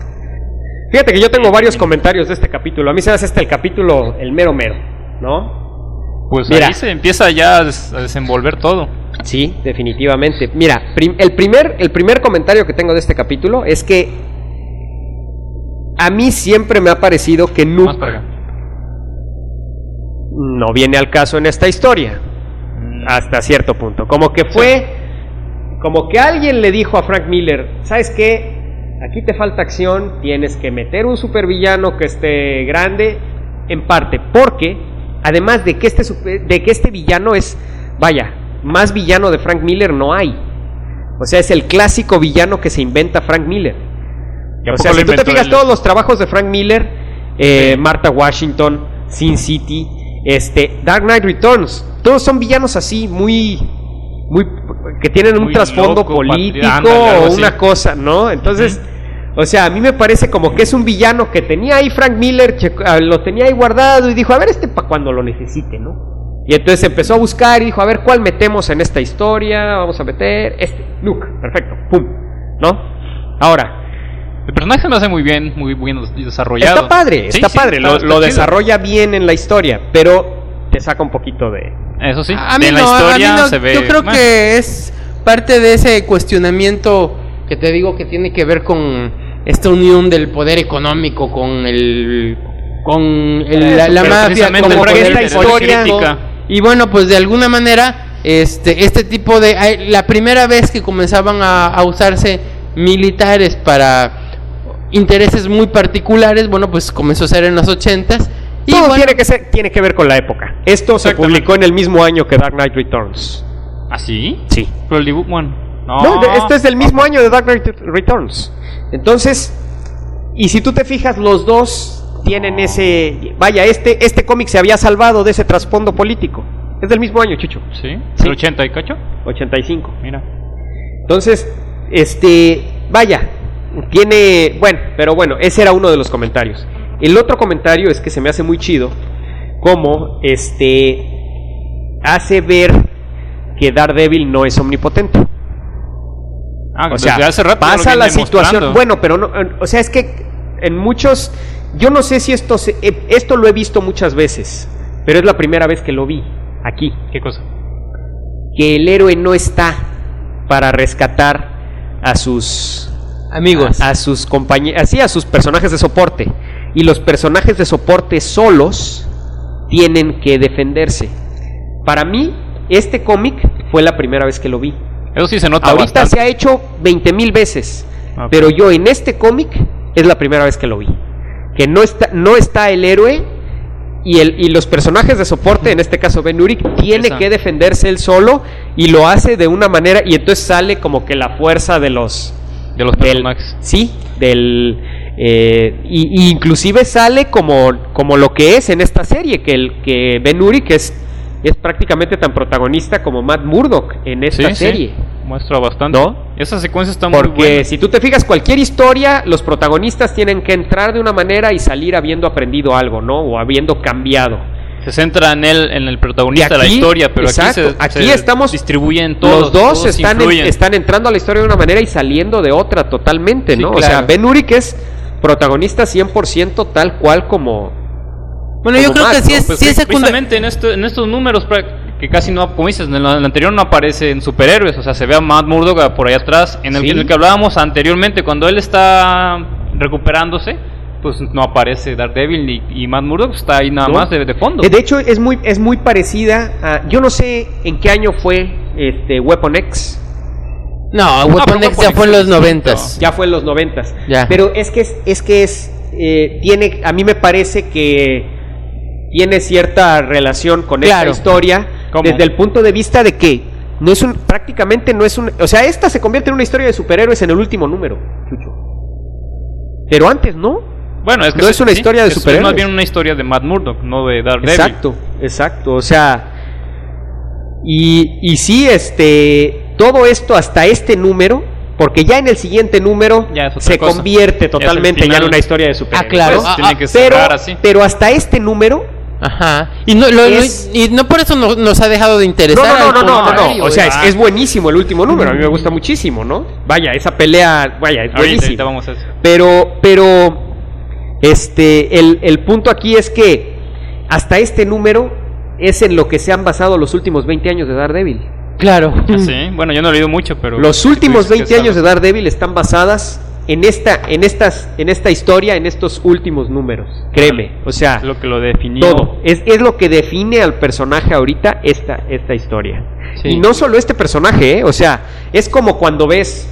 Fíjate que yo tengo varios comentarios de este capítulo. A mí se me hace este el capítulo el mero mero, ¿no? Pues Mira. ahí se empieza ya a des- a desenvolver todo. Sí, definitivamente. Mira, prim- el, primer, el primer comentario que tengo de este capítulo es que a mí siempre me ha parecido que acá. no viene al caso en esta historia, hasta cierto punto. Como que fue, como que alguien le dijo a Frank Miller, ¿sabes qué? Aquí te falta acción, tienes que meter un supervillano que esté grande, en parte, porque además de que este, super- de que este villano es, vaya, más villano de Frank Miller no hay. O sea, es el clásico villano que se inventa Frank Miller. ¿Y a O sea, si tú te fijas todos los trabajos de Frank Miller, eh, Martha Washington, Sin City, este, Dark Knight Returns, todos son villanos así, muy, muy, que tienen un Muy trasfondo loco, político o así. una cosa, ¿no? Entonces, o sea, a mí me parece como que es un villano que tenía ahí Frank Miller, ah, lo tenía ahí guardado y dijo, a ver, este para cuando lo necesite, ¿no? Y entonces empezó a buscar y dijo, a ver, ¿cuál metemos en esta historia? Vamos a meter este, Luke, perfecto, pum, ¿no? Ahora, El personaje lo hace muy bien, muy bien desarrollado. Está padre, está sí, padre, está- lo, está lo chido. desarrolla bien en la historia, pero te saca un poquito de... Eso sí, A mí en la no, a mí historia no, se ve. yo creo que es parte de ese cuestionamiento que te digo que tiene que ver con esta unión del poder económico con el con el- la, mafia como esta historia- y bueno pues de alguna manera este este tipo de la primera vez que comenzaban a, a usarse militares para intereses muy particulares bueno pues comenzó a ser en los ochentas y Todo bueno, tiene, que ser, tiene que ver con la época. Esto se publicó en el mismo año que Dark Knight Returns. ¿Ah, sí? Sí. Pero el dibujo, bueno. No, No, esto es del mismo año de Dark Knight Returns. Entonces, y si tú te fijas, los dos tienen ese... Vaya, este, este cómic se había salvado de ese trasfondo político. Es del mismo año, Chucho. ¿Sí? Sí. ¿El 80 y cacho? 85. Mira. Entonces, este, vaya, tiene, bueno, pero bueno, ese era uno de los comentarios. El otro comentario es que se me hace muy chido como este hace ver que Daredevil no es omnipotente. Ah, o desde sea, hace rato pasa la situación. mostrando. Bueno, pero no, en- o sea, es que en muchos, yo no sé si esto, se- eh, esto lo he visto muchas veces, pero es la primera vez que lo vi aquí, ¿Qué cosa? que el héroe no está para rescatar a sus Amigos. a, a sus compañeros, así a sus personajes de soporte. Y los personajes de soporte solos tienen que defenderse. Para mí, este cómic fue la primera vez que lo vi. Eso sí se nota Ahorita bastante. se ha hecho 20 mil veces, pero yo en este cómic es la primera vez que lo vi. Que no está, no está el héroe y, el, y los personajes de soporte, en este caso Ben Urich, tiene Esa. que defenderse él solo y lo hace de una manera y entonces sale como que la fuerza de los de los personajes. sí, del eh, y, y inclusive sale como, como lo que es en esta serie, que el que Ben Urich es, es prácticamente tan protagonista como Matt Murdock en esta Sí, sí, serie. Muestra bastante. ¿No? Esa secuencia está muy Porque buena. si tú te fijas, cualquier historia, los protagonistas tienen que entrar de una manera y salir habiendo aprendido algo, ¿no? O habiendo cambiado. Se centra en él, en el protagonista de la historia, pero exacto, aquí, se, aquí se estamos- distribuyen todos. los dos todos están, en- están entrando a la historia de una manera y saliendo de otra totalmente, Sí, ¿no? O sea, Ben Urich es protagonista 100% tal cual como... Bueno, yo creo que sí ¿no? es, Pues sí es sí, secundario. precisamente en, esto- en estos números que casi no, como dices, en el, anterior no aparecen superhéroes, o sea, se ve a Matt Murdock por ahí atrás, en el, Sí. que- en el que hablábamos anteriormente, cuando él está recuperándose, pues no aparece Daredevil y, y Matt Murdock está ahí nada ¿no? más de, de fondo. Eh, De hecho, es muy, es muy parecida a... Yo no sé en qué año fue este Weapon X. No, Weapon X Weapon ya fue en es los noventas. Ya fue en los noventas. Ya. Pero es que es, es que es... eh, tiene, a mí me parece que tiene cierta relación con Claro. esta historia ¿Cómo? desde el punto de vista de que no es un, prácticamente no es un, o sea, esta se convierte en una historia de superhéroes en el último número, Chucho. Pero antes no. Bueno, es que No sí, es una sí, historia de es- Es superhéroes. más bien una historia de Matt Murdock, no de Daredevil. Exacto, exacto. O sea, y, y sí, este, todo esto hasta este número, porque ya en el siguiente número se cosa. convierte totalmente ya en una historia de superhéroes. Ah, claro. Pues, Ah, tiene ah, que pero, así. pero hasta este número, Ajá. Y no, lo- Es- y no por eso no- nos ha dejado de interesar. no, no, no, no, o sea, es, es buenísimo el último número, a mí me gusta muchísimo, ¿no? Vaya, esa pelea, vaya, es buenísimo. ahorita vamos a eso. Pero, pero, este, el, el punto aquí es que hasta este número es en lo que se han basado los últimos 20 años de Daredevil. Claro. Ah, Sí, bueno, yo no he leído mucho, pero... Los últimos dices que 20 años de Daredevil están basadas en esta, en estas, en esta historia, en estos últimos números. Créeme, o sea, Es lo que lo definió. todo. Es, es lo que define al personaje ahorita esta, esta historia. Sí. Y no solo este personaje, ¿eh? o sea, es como cuando ves,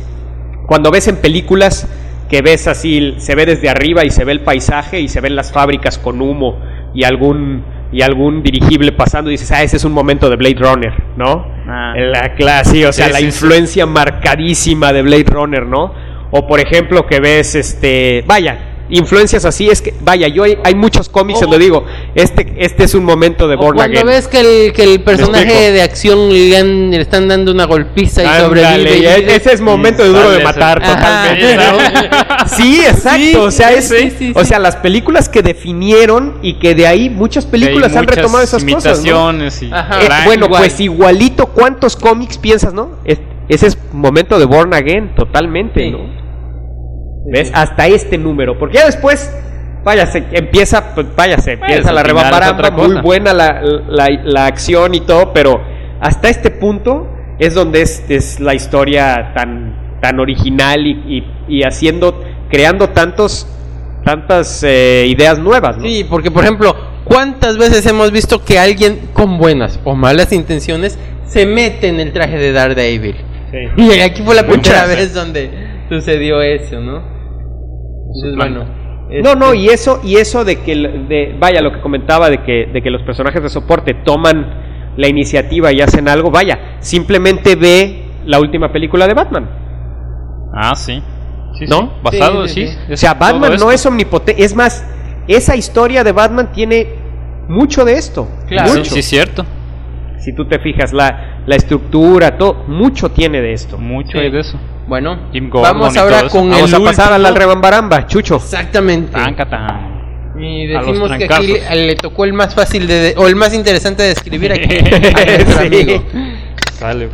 cuando ves en películas que ves así, se ve desde arriba y se ve el paisaje y se ven las fábricas con humo y algún y algún dirigible pasando y dices, ah, ese es un momento de Blade Runner, ¿no? Ah. La clase, o sea, Sí, la sí, sí. influencia marcadísima de Blade Runner, ¿no? O por ejemplo que ves, este, vaya, influencias así, es que, vaya, yo hay, hay muchos cómics O- donde digo, este, este es un momento de Born cuando Again. ves que el, que el personaje de acción le, han- le están dando una golpiza y sobrevive. y y- e- ese es momento de duro de matar totalmente. Sí, exacto, Sí, o sea, es, sí, sí, o sea, las películas que definieron y que de ahí muchas películas han muchas retomado esas cosas, ¿no? y Ajá. Eh, bueno, igual. pues igualito, ¿cuántos cómics piensas, no? Es- ese es momento de Born Again, totalmente, Sí. ¿no? ¿Ves? Hasta este número, porque ya después, vaya, se empieza, pues, vaya, se empieza la rebambaramba, muy buena la, la, la acción y todo, pero hasta este punto es donde es, es la historia tan, tan original y, y, y haciendo, creando tantos, tantas eh, ideas nuevas, ¿no? Sí, porque por ejemplo, ¿cuántas veces hemos visto que alguien con buenas o malas intenciones se mete en el traje de Daredevil? Sí. Y aquí fue la Muchas. primera vez donde sucedió eso, ¿no? Entonces, bueno. No, no, este- y eso, y eso de que, de, vaya, lo que comentaba de que, de que los personajes de soporte toman la iniciativa y hacen algo, vaya, simplemente ve la última película de Batman. Ah, sí. Sí, ¿No? sí. Basado, Sí, sí. sí, sí. O sea, Batman no es omnipotente, es más, esa historia de Batman tiene mucho de esto, Claro. Sí, mucho. sí, es cierto. Si tú te fijas, la, la estructura, todo, mucho tiene de esto. Mucho Sí. hay de eso. Bueno, Jim Gordon vamos ahora con Vamos el a pasar a la último. rebambaramba, Chucho. Exactamente. Y decimos que aquí le, le tocó el más fácil de, o el más interesante de escribir aquí a amigo.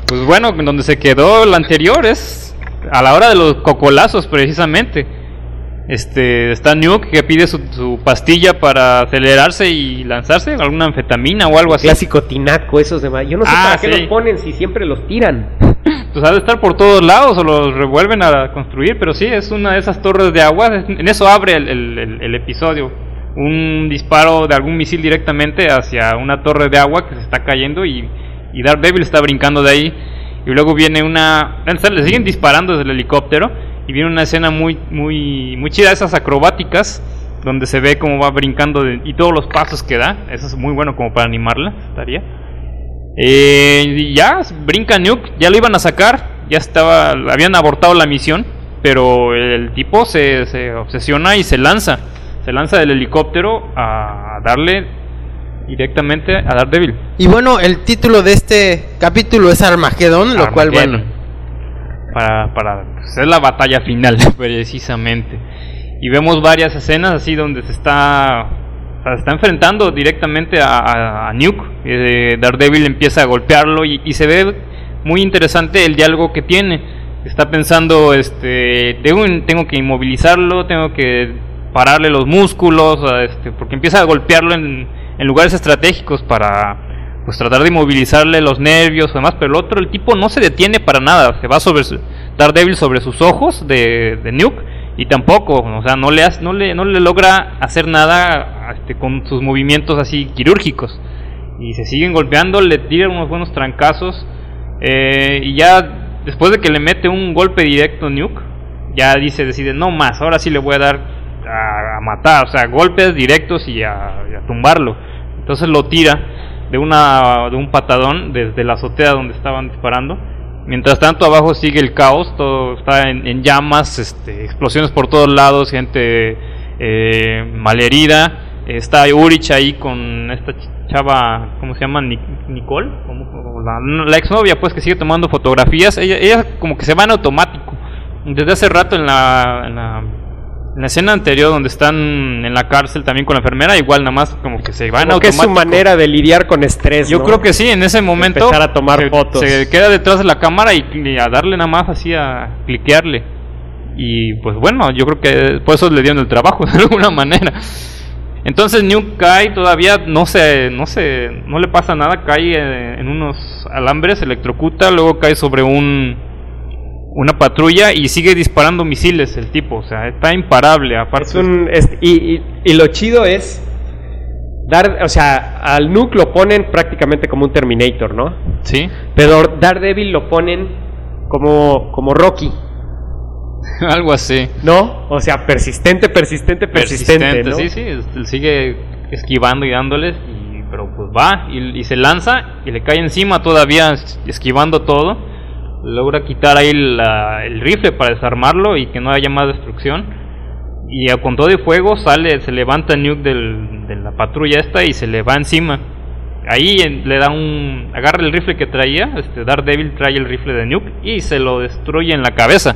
Pues bueno, donde se quedó el anterior es a la hora de los cocolazos precisamente. Este, está Nuke que pide su, su pastilla para acelerarse y lanzarse, alguna anfetamina o algo así. Clásico tinaco, esos demás. Yo no sé Ah, para qué los ponen si siempre los tiran. Pues ha de estar por todos lados o los revuelven a construir, pero sí, es una de esas torres de agua. En eso abre el, el- el- el episodio. Un disparo de algún misil directamente hacia una torre de agua que se está cayendo y, y Daredevil está brincando de ahí. Y luego viene una... Le siguen disparando desde el helicóptero y viene una escena muy, muy, muy chida, esas acrobáticas, donde se ve cómo va brincando de- y todos los pasos que da. Eso es muy bueno como para animarla, estaría. Eh, y ya brinca Nuke, ya lo iban a sacar, ya estaba, habían abortado la misión, pero el tipo se, se obsesiona y se lanza, se lanza del helicóptero a darle directamente a Daredevil. Y bueno, el título de este capítulo es Armagedón, lo cual, Armageddon. bueno, para, para la batalla final, precisamente. Y vemos varias escenas así donde se está, se está enfrentando directamente a, Nuke. Eh, Daredevil empieza a golpearlo y, se ve muy interesante el diálogo que tiene. Está pensando, este, tengo, tengo que inmovilizarlo, tengo que pararle los músculos, este, porque empieza a golpearlo en lugares estratégicos para pues tratar de inmovilizarle los nervios o demás, pero el otro, el tipo no se detiene para nada, se va sobre su, Daredevil sobre sus ojos de, de Nuke y tampoco, o sea, no le, hace- no le, no le logra hacer nada este, con sus movimientos así quirúrgicos y se siguen golpeando, le tiran unos buenos trancazos eh, y ya después de que le mete un golpe directo Nuke, ya dice, decide, no más, ahora sí le voy a dar a, a matar, o sea, golpes directos y a, y a tumbarlo. Entonces lo tira de una de un patadón desde la azotea donde estaban disparando. Mientras tanto abajo sigue el caos, todo está en, en llamas, este, explosiones por todos lados, gente eh, malherida. Está Urich ahí con esta ch- chava, ¿cómo se llama? Ni- Nicole, ¿Cómo- cómo la, la exnovia pues que sigue tomando fotografías. Ella, ella como que se va en automático. Desde hace rato en la, en la en la escena anterior donde están en la cárcel también con la enfermera, igual nada más como que se van Como que es su automático. manera de lidiar con estrés. Yo ¿no? creo que sí, en ese momento Empezar a tomar se, fotos. se queda detrás de la cámara y, y a darle nada más así a cliquearle. Y pues bueno, yo creo que por eso le dieron el trabajo de alguna manera. Entonces New cae todavía no se no se no le pasa nada, cae eh, en unos alambres, se electrocuta, luego cae sobre un una patrulla y sigue disparando misiles el tipo, o sea, está imparable aparte. Es un, es- y, y- y lo chido es dar, o sea, al Nuke lo ponen prácticamente como un Terminator, ¿no? Sí, Pero Daredevil lo ponen como, como Rocky, algo así. ¿no? O sea, persistente, persistente, persistente, ¿no? sí, sí, es- él sigue esquivando y dándoles, y, pero pues va y, y se lanza y le cae encima todavía es- esquivando todo. Logra quitar ahí la- el rifle para desarmarlo y que no haya más destrucción. Y a- con todo y fuego sale, se levanta Nuke del- de la patrulla esta y se le va encima. Ahí le da un. agarra el rifle que traía. Este Daredevil trae el rifle de Nuke y se lo destruye en la cabeza.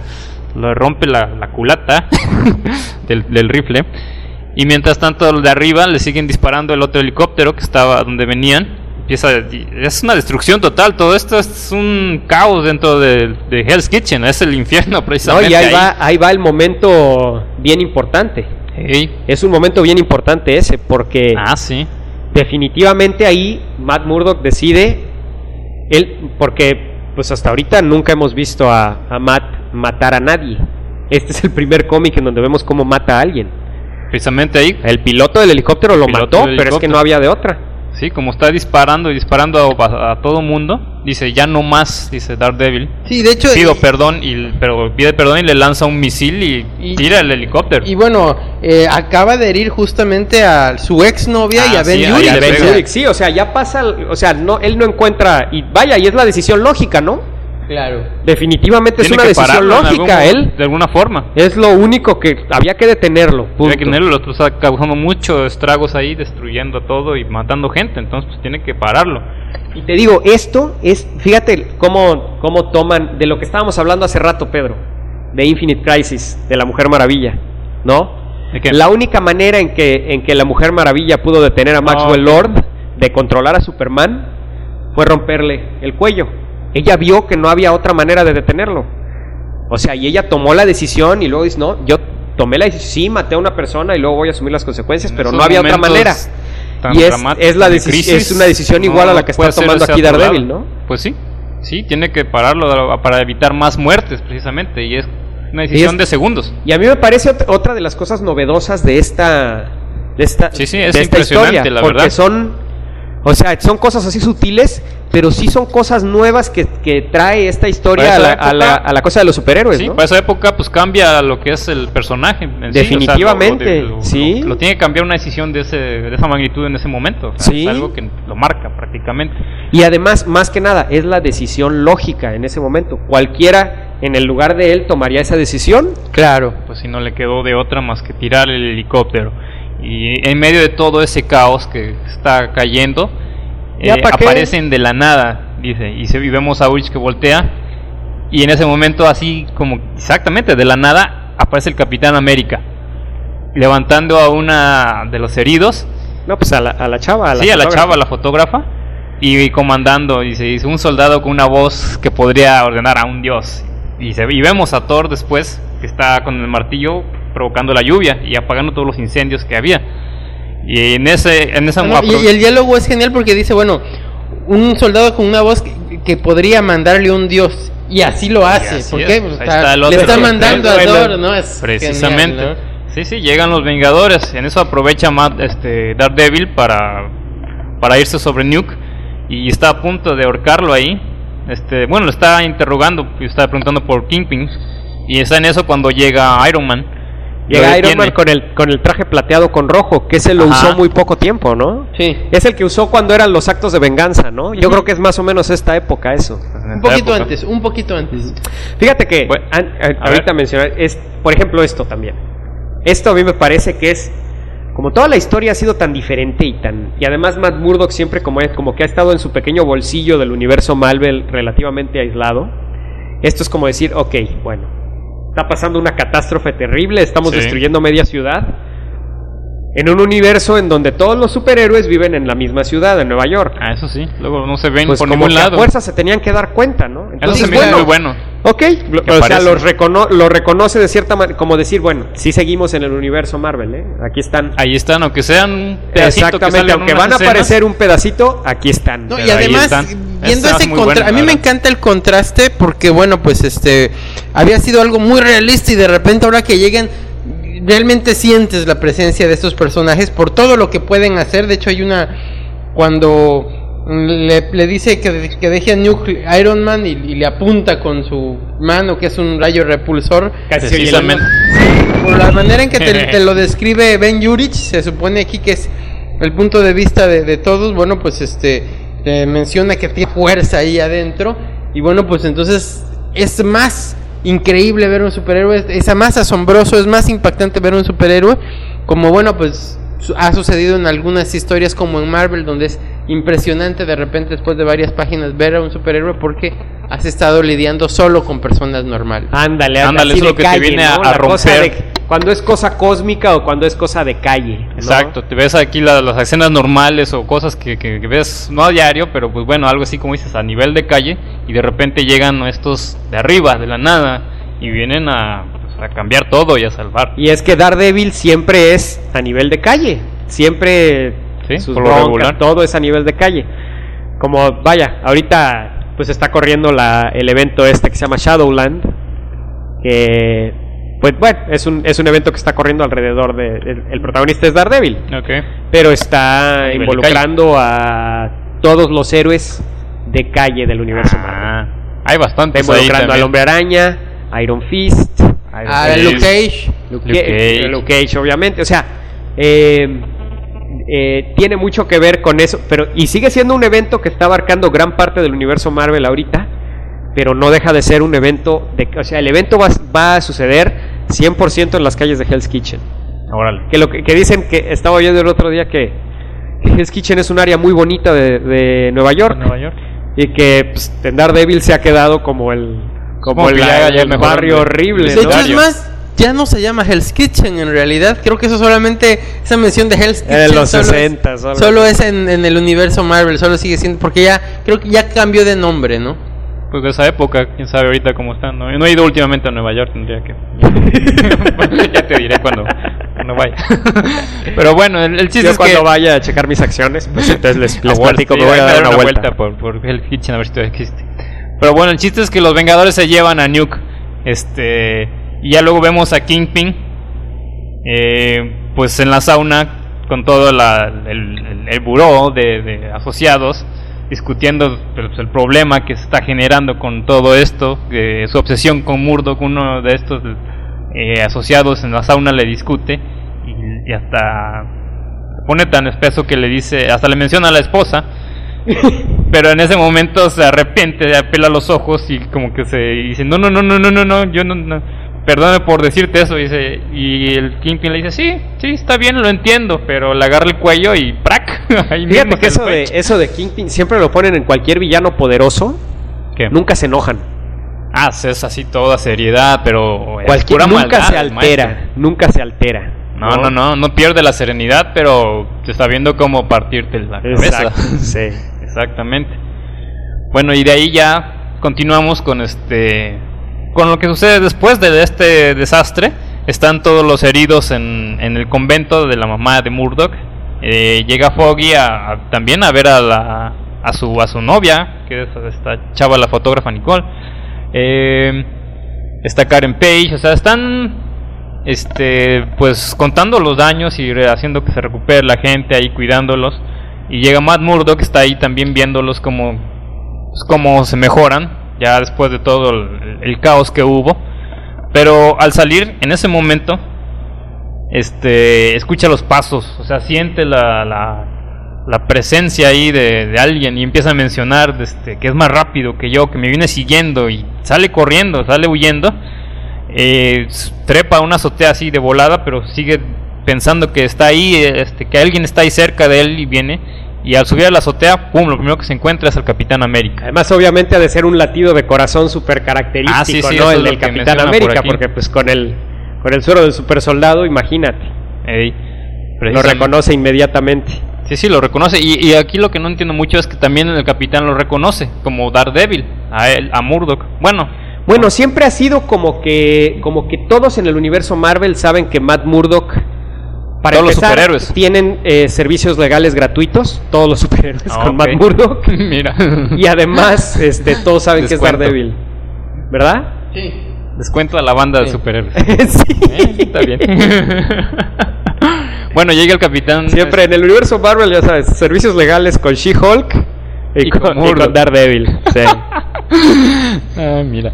Le rompe la, la culata del, del rifle. Y mientras tanto, de arriba le siguen disparando el otro helicóptero que estaba donde venían. Empieza. Es una destrucción total. Todo esto es un caos dentro de, de Hell's Kitchen. Es el infierno, No, precisamente. y ahí va, ahí va el momento bien importante. Es un momento bien importante ese, porque Ah, sí. definitivamente ahí Matt Murdock decide, él, porque pues hasta ahorita nunca hemos visto a, a Matt matar a nadie. Este es el primer cómic en donde vemos cómo mata a alguien. Precisamente ahí. El piloto del helicóptero lo mató, pero es que no había de otra. Sí, como está disparando y disparando a, a todo mundo, dice ya no más, dice Daredevil. Sí, de hecho. Pido y- perdón, y, pero pide perdón y le lanza un misil y, Y- tira el helicóptero. Y bueno, eh, acaba de herir justamente a su exnovia y Ah, a Ben sí, Y a Ben pega. Urich, sí, o sea, ya pasa, o sea, no, él no encuentra, y vaya, y es la decisión lógica, ¿no? Claro. Definitivamente es una decisión lógica, algún- él De alguna forma. es lo único que había que detenerlo. Punto. que tenerlo, el otro está causando muchos estragos ahí, destruyendo todo y matando gente, entonces pues tiene que pararlo. Y te digo, esto es, fíjate cómo, cómo toman, de lo que estábamos hablando hace rato, Pedro, de Infinite Crisis, de la Mujer Maravilla, ¿no? ¿De qué? La única manera en que, en que la Mujer Maravilla pudo detener a Maxwell. Lord de controlar a Superman fue romperle el cuello. Ella vio que no había otra manera de detenerlo. O sea, y ella tomó la decisión y luego dice, no, yo tomé la decisión, sí, maté a una persona y luego voy a asumir las consecuencias, En pero no había otra manera. Y es, es, la crisis, es una decisión igual a la que está tomando aquí Daredevil. ¿no? Pues sí, sí, tiene que pararlo para evitar más muertes precisamente y es una decisión es- de segundos. Y a mí me parece ot- otra de las cosas novedosas de esta de esta, Sí, sí, es de esta impresionante, historia, la porque verdad. son o sea, son cosas así sutiles, pero sí son cosas nuevas que, que trae esta historia a la, a, la, a la cosa de los superhéroes, Sí, ¿no? para esa época pues cambia lo que es el personaje. en sí, o sea, lo- Definitivamente, lo, lo- sí. Lo, lo tiene que cambiar una decisión de, ese, de esa magnitud en ese momento. o sea, Sí. Es algo que lo marca prácticamente. Y además, más que nada, es la decisión lógica en ese momento. Cualquiera en el lugar de él tomaría esa decisión. Claro. Pues si no le quedó de otra más que tirar el helicóptero. Y en medio de todo ese caos que está cayendo, eh, aparecen de la nada, dice. Y, se, y vemos a Ulch que voltea. Y en ese momento, así como exactamente de la nada, aparece el Capitán América. Levantando a una de los heridos. No, pues a la, a la chava. A la sí, a la fotógrafa. chava, la fotógrafa. Y comandando, dice, dice, un soldado con una voz que podría ordenar a un dios. Y, se- y vemos a Thor después, que está con el martillo provocando la lluvia y apagando todos los incendios que había. Y en ese, en esa No, y, y el diálogo es genial porque dice, bueno, un soldado con una voz que, que podría mandarle un dios. Y así lo hace. así ¿Por es. qué? Pues está- está le está mandando a Thor, ¿no? Es Precisamente. genial, ¿no? Sí, sí, llegan los Vengadores. En eso aprovecha Matt, este, Daredevil para, para irse sobre Nuke. Y está a punto de ahorcarlo ahí. Este, bueno, lo está interrogando. y Está preguntando por Kingpin. Y está en eso cuando llega Iron Man. Llega Iron. Man con el, con el traje plateado con rojo, que se lo Ajá. usó muy poco tiempo, ¿no? Sí. Es el que usó cuando eran los actos de venganza, ¿no? Yo creo que es más o menos esta época eso. Un poquito época. antes, un poquito antes. Fíjate que Bueno, an- ahorita mencionar es, por ejemplo, esto también. Esto a mí me parece que es como toda la historia ha sido tan diferente y tan y además Matt Murdock siempre como es como que ha estado en su pequeño bolsillo del universo Marvel relativamente aislado. Esto es como decir, ok, bueno, está pasando una catástrofe terrible, estamos Sí. destruyendo media ciudad. En un universo en donde todos los superhéroes viven en la misma ciudad, en Nueva York. Ah, eso sí. Luego no se ven Pues por como ningún que a lado. fuerza se tenían que dar cuenta, ¿no? Eso Entonces, se me hizo bueno, muy bueno. Ok, lo- o sea, los recono- lo reconoce de cierta manera, como decir, bueno, sí seguimos en el universo Marvel, ¿eh? Aquí están. Ahí están, aunque sean un pedacito Exactamente, aunque van a aparecer un pedacito, aquí están. No, y además, están. viendo Está ese muy contra, bueno, a mí me encanta el contraste porque, bueno, pues este, había sido algo muy realista y de repente ahora que llegan, realmente sientes la presencia de estos personajes por todo lo que pueden hacer. De hecho, hay una, cuando le, le dice que, que deje a Nuke Iron Man y, y le apunta con su mano, que es un rayo repulsor. Casi la- Precisamente. Por la manera en que te, te lo describe Ben Yurich, se supone aquí que es el punto de vista de, de todos. Bueno, pues este te menciona que tiene fuerza ahí adentro. Y bueno, pues entonces es más increíble ver un superhéroe, es más asombroso, es más impactante ver un superhéroe. Como bueno, pues ha sucedido en algunas historias como en Marvel, donde es impresionante de repente después de varias páginas ver a un superhéroe porque has estado lidiando solo con personas normales. Ándale, Ándale, es lo que te viene a- ¿no? a romper. de- cuando es cosa cósmica o cuando es cosa de calle. ¿no? Exacto, te ves aquí la- las escenas normales o cosas que, que- que ves no a diario, pero pues bueno, algo así como dices, a nivel de calle, y de repente llegan estos de arriba, de la nada, y vienen a, a cambiar todo y a salvar. Y es que Daredevil siempre es a nivel de calle. Siempre Sí, sus por lo broncas, regular. todo es a nivel de calle. Como, vaya, ahorita pues está corriendo la, el evento este que se llama Shadowland. Que, pues bueno, es un, es un evento que está corriendo alrededor de... El, el protagonista es Daredevil. Ok. Pero está involucrando a todos los héroes de calle del universo Marvel. Ah, hay Está bastantes ahí involucrando al. Hombre Araña, Iron Fist, Iron A Fist. Luke Cage. Luke, Luke Cage, Cage. Luke Cage, obviamente. O sea, eh, eh, tiene mucho que ver con eso. Pero, y sigue siendo un evento que está abarcando gran parte del universo Marvel ahorita. Pero no deja de ser un evento. De, o sea, el evento va, va a suceder 100% en las calles de Hell's Kitchen. Órale. Que lo que, que dicen que estaba oyendo el otro día que, que Hell's Kitchen es un área muy bonita de, de Nueva York. Nueva York. Y que pues, en Daredevil se ha quedado como el. Como el, ya el mejor barrio horrible. De ¿no? hecho, es más, ya no se llama Hell's Kitchen en realidad. Creo que eso solamente, esa mención de Hell's Kitchen. De los solo es- 60, solo. Solo es en, en el universo Marvel, solo sigue siendo, porque ya, creo que ya cambió de nombre, ¿no? pues de esa época, quién sabe ahorita cómo están. No, no he ido últimamente a Nueva York, tendría que. ya te diré cuando, cuando vaya. Pero bueno, el, el chiste Yo es cuando que. vaya a checar mis acciones, pues entonces les, les platico, me voy a dar una vuelta. por, por el Kitchen a ver si todavía existe. Pero bueno, el chiste es que los Vengadores se llevan a Nuke. Este. Y ya luego vemos a Kingpin. eh, pues en la sauna. Con todo la- el, buró de, asociados. Discutiendo pues, el problema que se está generando con todo esto. su obsesión con Murdoch, uno de estos eh, asociados en la sauna le discute. Y, hasta pone tan espeso que le dice, hasta le menciona a la esposa, pero en ese momento se arrepiente, apela los ojos y como que se dice, no, no, no, no, no, no, no, yo no, no, perdóname por decirte eso, dice, y el Kingpin le dice, sí, sí, está bien, lo entiendo, pero le agarra el cuello y ¡prac! Ahí Fíjate que eso de, eso de Kingpin siempre lo ponen en cualquier villano poderoso, ¿Qué? nunca se enojan. Ah, es así toda seriedad, pero Cualquier, nunca maldad, se altera, nunca se altera. No, no, no, no pierde la serenidad, pero te está viendo cómo partirte la cabeza. Exacto, sí. Exactamente. Bueno, y de ahí ya continuamos con este con lo que sucede después de este desastre. Están todos los heridos en, en el convento de la mamá de Murdoch. Eh, llega Foggy a, a- también a ver a, la, a, su, a su novia, que es esta chava, la fotógrafa Nicole. Eh, está Karen Page, o sea, están este pues contando los daños y haciendo que se recupere la gente ahí cuidándolos y llega Matt Murdock que está ahí también viéndolos como pues, se mejoran ya después de todo el, caos que hubo pero al salir en ese momento este escucha los pasos o sea siente la, la, la presencia ahí de, de alguien y empieza a mencionar este, que es más rápido que yo que me viene siguiendo y sale corriendo sale huyendo eh, trepa una azotea así de volada, pero sigue pensando que está ahí, este, que alguien está ahí cerca de él y viene. Y al subir a la azotea, pum, lo primero que se encuentra es el Capitán América. Además, obviamente, ha de ser un latido de corazón súper característico, Ah, sí, sí, ¿no? El del Capitán por América, porque pues con el, con el suero del super soldado, imagínate, Ey, lo reconoce inmediatamente. Sí, sí, lo reconoce. Y, y aquí lo que no entiendo mucho es que también el Capitán lo reconoce, como Daredevil, a él, a Murdoch. Bueno, Bueno, siempre ha sido como que, como que todos en el universo Marvel saben que Matt Murdock, para Todos los superhéroes. tienen eh, servicios legales gratuitos, todos los superhéroes Ah, con ok. Matt Murdock, mira. y además, este, todos saben que es. Daredevil, ¿verdad? Descuento a la banda de superhéroes. sí. Eh, está bien. bueno, llega el Capitán. Siempre en el universo Marvel, ya sabes, servicios legales con She-Hulk y, Y con, con y con Daredevil. Sí. Ah, mira.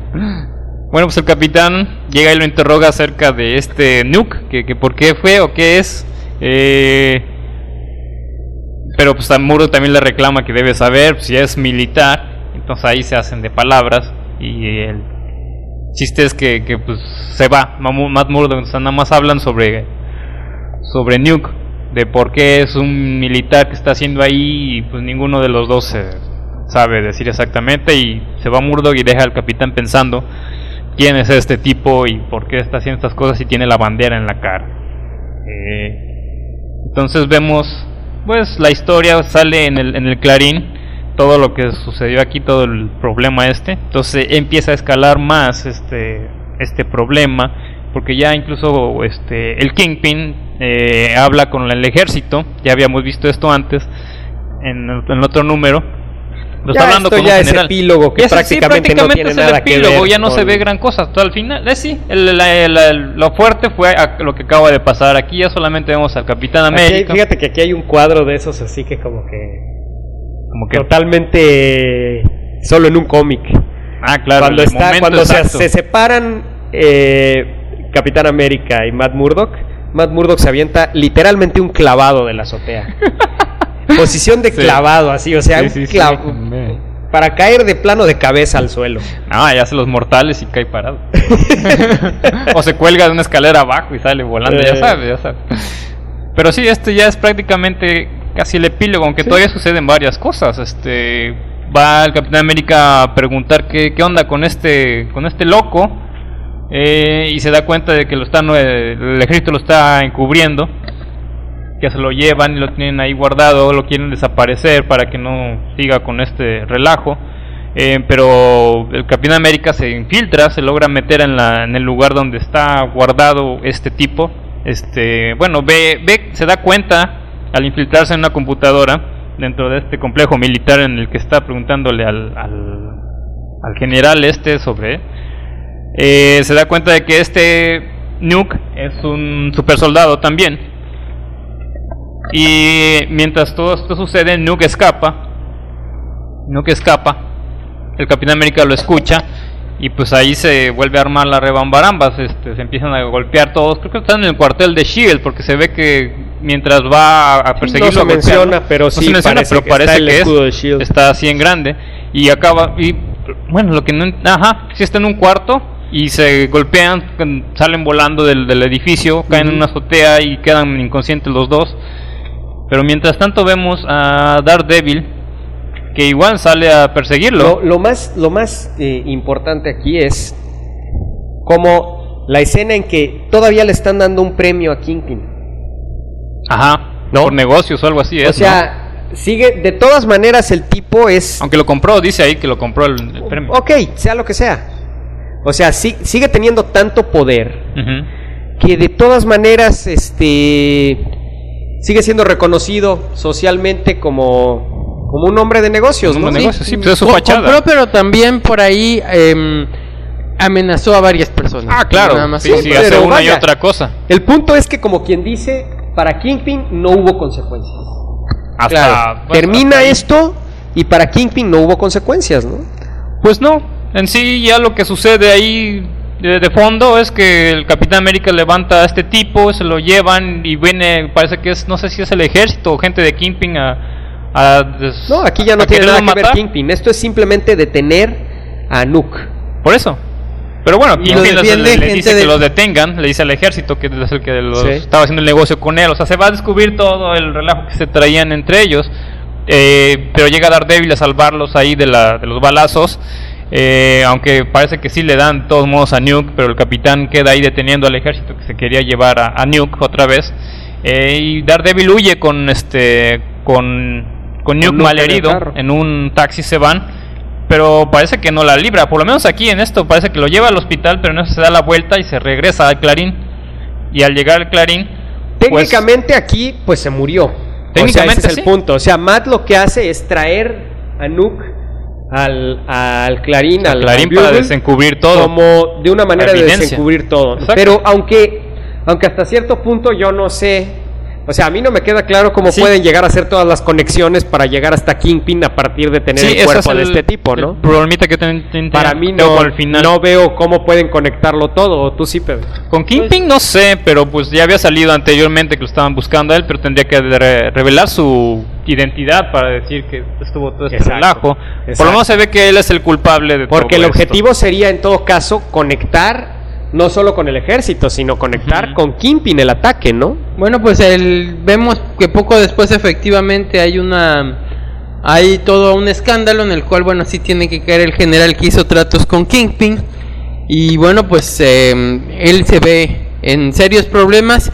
Bueno, pues el capitán llega y lo interroga acerca de este nuke, que, que por qué fue o qué es. Eh, pero pues a Murdoch también le reclama que debe saber pues, si es militar. Entonces ahí se hacen de palabras y el chiste es que, que, pues se va Matt Murdock. Sea, nada más hablan sobre sobre nuke, de por qué es un militar que está haciendo ahí y pues ninguno de los dos eh, sabe decir exactamente y se va Murdoch y deja al capitán pensando quién es este tipo y por qué está haciendo estas cosas y tiene la bandera en la cara. Eh, entonces vemos pues la historia sale en el, en el clarín todo lo que sucedió aquí todo el problema este entonces empieza a escalar más este este problema porque ya incluso este el Kingpin eh, habla con el ejército ya habíamos visto esto antes en, en otro número lo Ya está hablando esto con ya un es general. epílogo que Ya sé, sí, prácticamente no tiene es el nada que epílogo, ver ya no se con- ve gran cosa. Todo al final, eh, sí, el- la- la- lo fuerte fue a- lo que acaba de pasar. Aquí ya solamente vemos al Capitán Aquí América. fíjate que aquí hay un cuadro de esos así que como que como que, totalmente solo en un cómic. ah, claro, cuando está, cuando se, se separan eh, Capitán América y Matt Murdock, Matt Murdock se avienta literalmente un clavado de la azotea. Posición de clavado, así, o sea, Sí, sí. para caer de plano de cabeza al suelo. Ah, ya hace los mortales y cae parado. o se cuelga de una escalera abajo y sale volando, ya sabes, ya sabes. Pero sí, este ya es prácticamente casi el epílogo, aunque todavía suceden varias cosas. Este va el Capitán América a preguntar qué, qué onda con este con este loco eh, y se da cuenta de que lo están eh, el ejército lo está encubriendo, que se lo llevan y lo tienen ahí guardado, lo quieren desaparecer para que no siga con este relajo. Eh, pero el Capitán América se infiltra, se logra meter en, la, en el lugar donde está guardado este tipo. Este, bueno, ve, ve, se da cuenta al infiltrarse en una computadora dentro de este complejo militar en el que está preguntándole al, al, al general este sobre, eh, se da cuenta de que este Nuke es un super soldado también. Y mientras todo esto sucede, Nuke escapa. Nuke escapa. El Capitán América lo escucha. Y pues ahí se vuelve a armar la rebambarambas. Este, se empiezan a golpear todos. Creo que están en el cuartel de Shield. Porque se ve que mientras va a perseguirlo. no se menciona, pero no sí se menciona, parece pero que parece está el de Shield. está así en grande. Y acaba. Y bueno, lo que no. Ajá, sí está en un cuarto. Y se golpean, salen volando del, del edificio, caen en una azotea y quedan inconscientes los dos. Pero mientras tanto vemos a Daredevil que igual sale a perseguirlo. Lo, lo más, lo más eh, importante aquí es como la escena en que todavía le están dando un premio a Kingpin. Ajá, ¿No? por negocios o algo así. o sea, sigue, de todas maneras el tipo es... aunque lo compró, dice ahí que lo compró el, el premio. Ok, sea lo que sea. O sea, sigue teniendo tanto poder que de todas maneras este sigue siendo reconocido socialmente como, como un hombre de negocios, Un ¿no? hombre de negocios, sí, pues es su fachada. compró, pero también por ahí em, amenazó a varias personas. Ah, claro. Nada más sí, sí, pero hace una y otra cosa. El punto es que como quien dice, para Kingpin no hubo consecuencias. Hasta, Claro, bueno, termina hasta esto y para Kingpin no hubo consecuencias, ¿no? Pues no, en sí ya lo que sucede ahí de, de fondo es que el Capitán América levanta a este tipo, se lo llevan y viene, parece que es, no sé si es el ejército o gente de Kingpin a... a des- No, aquí ya no a tiene nada que ver. Kingpin. Esto es simplemente detener a Nuke. Por eso. Pero bueno, Y Kingpin les- le, dice de- que los detengan, le dice al ejército que es el que los Sí. estaba haciendo el negocio con él. O sea, se va a descubrir todo el relajo que se traían entre ellos. Eh, pero llega Daredevil a salvarlos ahí de, la, de los balazos. Eh, aunque parece que sí le dan de todos modos a Nuke, pero el capitán queda ahí deteniendo al ejército que se quería llevar a, a Nuke otra vez. Eh, y Daredevil huye con este con, con Nuke Nuke mal en un taxi se van pero parece que no la libra. Por lo menos aquí en esto parece que lo lleva al hospital, pero no se da la vuelta y se regresa al Clarín. Y al llegar al Clarín, pues, Técnicamente aquí pues se murió. o sea, Técnicamente, ese es sí. el punto. O sea, Matt lo que hace es traer a Nuke al, al Clarín, al, Clarín para desencubrir todo. como de una manera de desencubrir todo. Pero aunque aunque hasta cierto punto yo no sé, o sea, a mí no me queda claro cómo Sí. pueden llegar a hacer todas las conexiones para llegar hasta Kingpin a partir de tener Sí, el cuerpo es de el- este tipo, el ¿no? problemita que ten- ten- Para mí no, al final. no veo cómo pueden conectarlo todo. ¿O Tú sí, Pedro. Con Kingpin no sé, pero pues ya había salido anteriormente que lo estaban buscando a él, pero tendría que re- revelar su identidad para decir que estuvo todo este Exacto, relajo. Por lo menos se ve que él es el culpable de Porque el todo esto. objetivo sería en todo caso conectar no solo con el ejército, sino conectar con Kingpin el ataque, ¿no? Bueno, pues el, vemos que poco después efectivamente hay una hay todo un escándalo en el cual bueno sí tiene que caer el general que hizo tratos con Kingpin. Y bueno pues eh, él se ve en serios problemas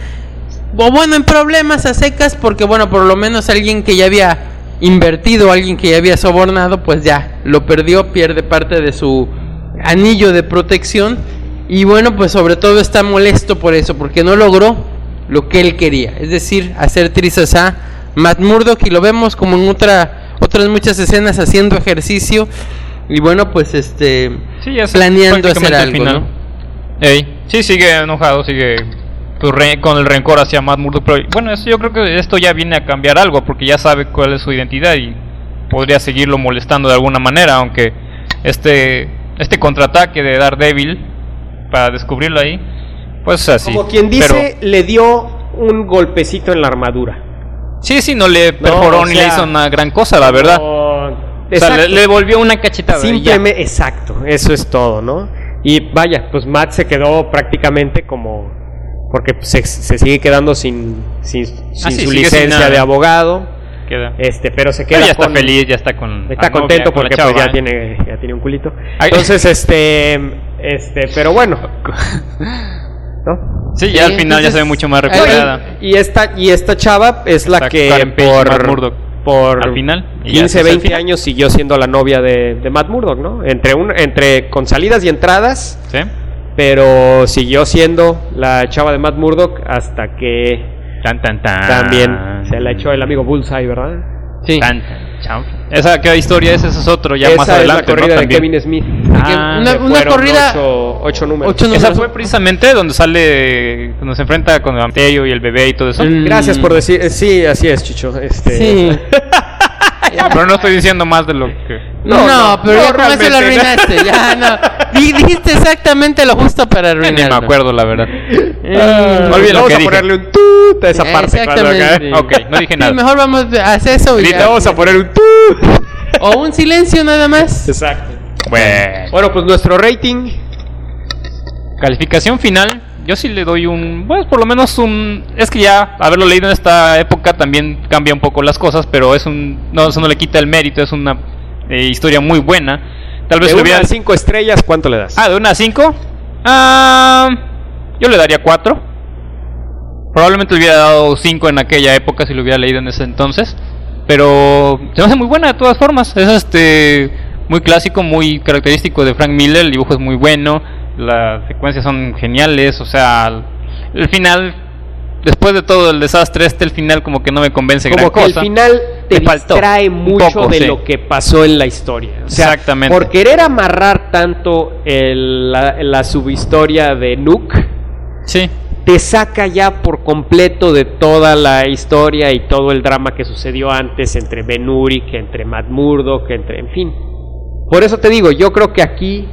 o bueno en problemas a secas porque bueno por lo menos alguien que ya había invertido alguien que ya había sobornado pues ya lo perdió pierde parte de su anillo de protección y bueno pues sobre todo está molesto por eso porque no logró lo que él quería, es decir, hacer trizas a Matt Murdock y lo vemos como en otra, otras muchas escenas haciendo ejercicio y bueno, pues este Sí, ya planeando hacer el algo, final. ¿no? Ey, sí, sigue enojado, sigue con el rencor hacia Matt Murdock. Pero bueno, eso yo creo que esto ya viene a cambiar algo porque ya sabe cuál es su identidad y podría seguirlo molestando de alguna manera, aunque este este contraataque de Daredevil para descubrirlo ahí, pues así. Como quien dice, Pero- le dio un golpecito en la armadura. sí, sí, no le perforó o ni sea, le hizo una gran cosa, la verdad. No, o sea, le, le volvió una cachetada. Simplemente, exacto, eso es todo, ¿no? Y vaya, pues Matt se quedó prácticamente como. Porque se, se sigue quedando sin, sin, sin Ah, sí, su sin licencia nada. de abogado. Queda. Este, pero se Pero queda ya está con- feliz, ya está con. Está la novia, contento con porque pues, ya ¿eh? tiene ya tiene un culito. Entonces, este este, pero bueno, ¿no? Sí, ya al final ya se ve mucho más recuperada. Y esta y esta chava es la Está que Karen por por Al final, y ya 15, ese es el 20 final. años siguió siendo la novia de, de Matt Murdock, ¿no? Entre, un, entre con salidas y entradas, ¿Sí? pero siguió siendo la chava de Matt Murdock hasta que Tan, tan, tan. también se la echó el amigo Bullseye, ¿verdad? Sí. Tan, chao. Esa qué historia es, ese es otro ya Esa más es adelante, la corrida ¿no? de También. Kevin Smith. Ah, una, una fueron corrida. Ocho, ocho números. Ocho Esa fue precisamente donde sale, cuando se enfrenta con el Amterio y el bebé y todo eso. Mm. Gracias por decir. eh, Sí, así es, Chicho. Este, Sí. Pero no estoy diciendo más de lo que... No, no, pero no, ya con eso lo arruinaste. Ya no. Di- Dijiste exactamente lo justo para Ni me arruinarlo. acuerdo, la verdad. Mm. Olvida lo vamos que a dije. ponerle un tut a esa parte. Exactamente. Ok, no dije Sí, nada. mejor vamos a hacer eso y ya. vamos a poner un tut. O un silencio nada más. Exacto. Bueno. Bueno, pues nuestro rating. Calificación final, yo sí le doy un, pues por lo menos un, es que ya haberlo leído en esta época también cambia un poco las cosas, pero es un, no, eso no le quita el mérito, es una eh, historia muy buena. Tal vez De le una a cinco estrellas, ¿cuánto le das? Ah, de una a 5. Ah, yo le daría 4. Probablemente le hubiera dado 5 en aquella época si lo hubiera leído en ese entonces. Pero se me hace muy buena de todas formas. Es este muy clásico, muy característico de Frank Miller. El dibujo es muy bueno. Las secuencias son geniales. O sea, el, final, después de todo el desastre, este el final como que no me convence Como gran que cosa. el final te faltó distrae mucho poco, de sí. lo que pasó en la historia. O sea, Exactamente. Por querer amarrar tanto el- la, la subhistoria de Nook, Sí. te saca ya por completo de toda la historia y todo el drama que sucedió antes entre Ben Urich, entre Matt Murdock, entre, en fin. Por eso te digo, yo creo que aquí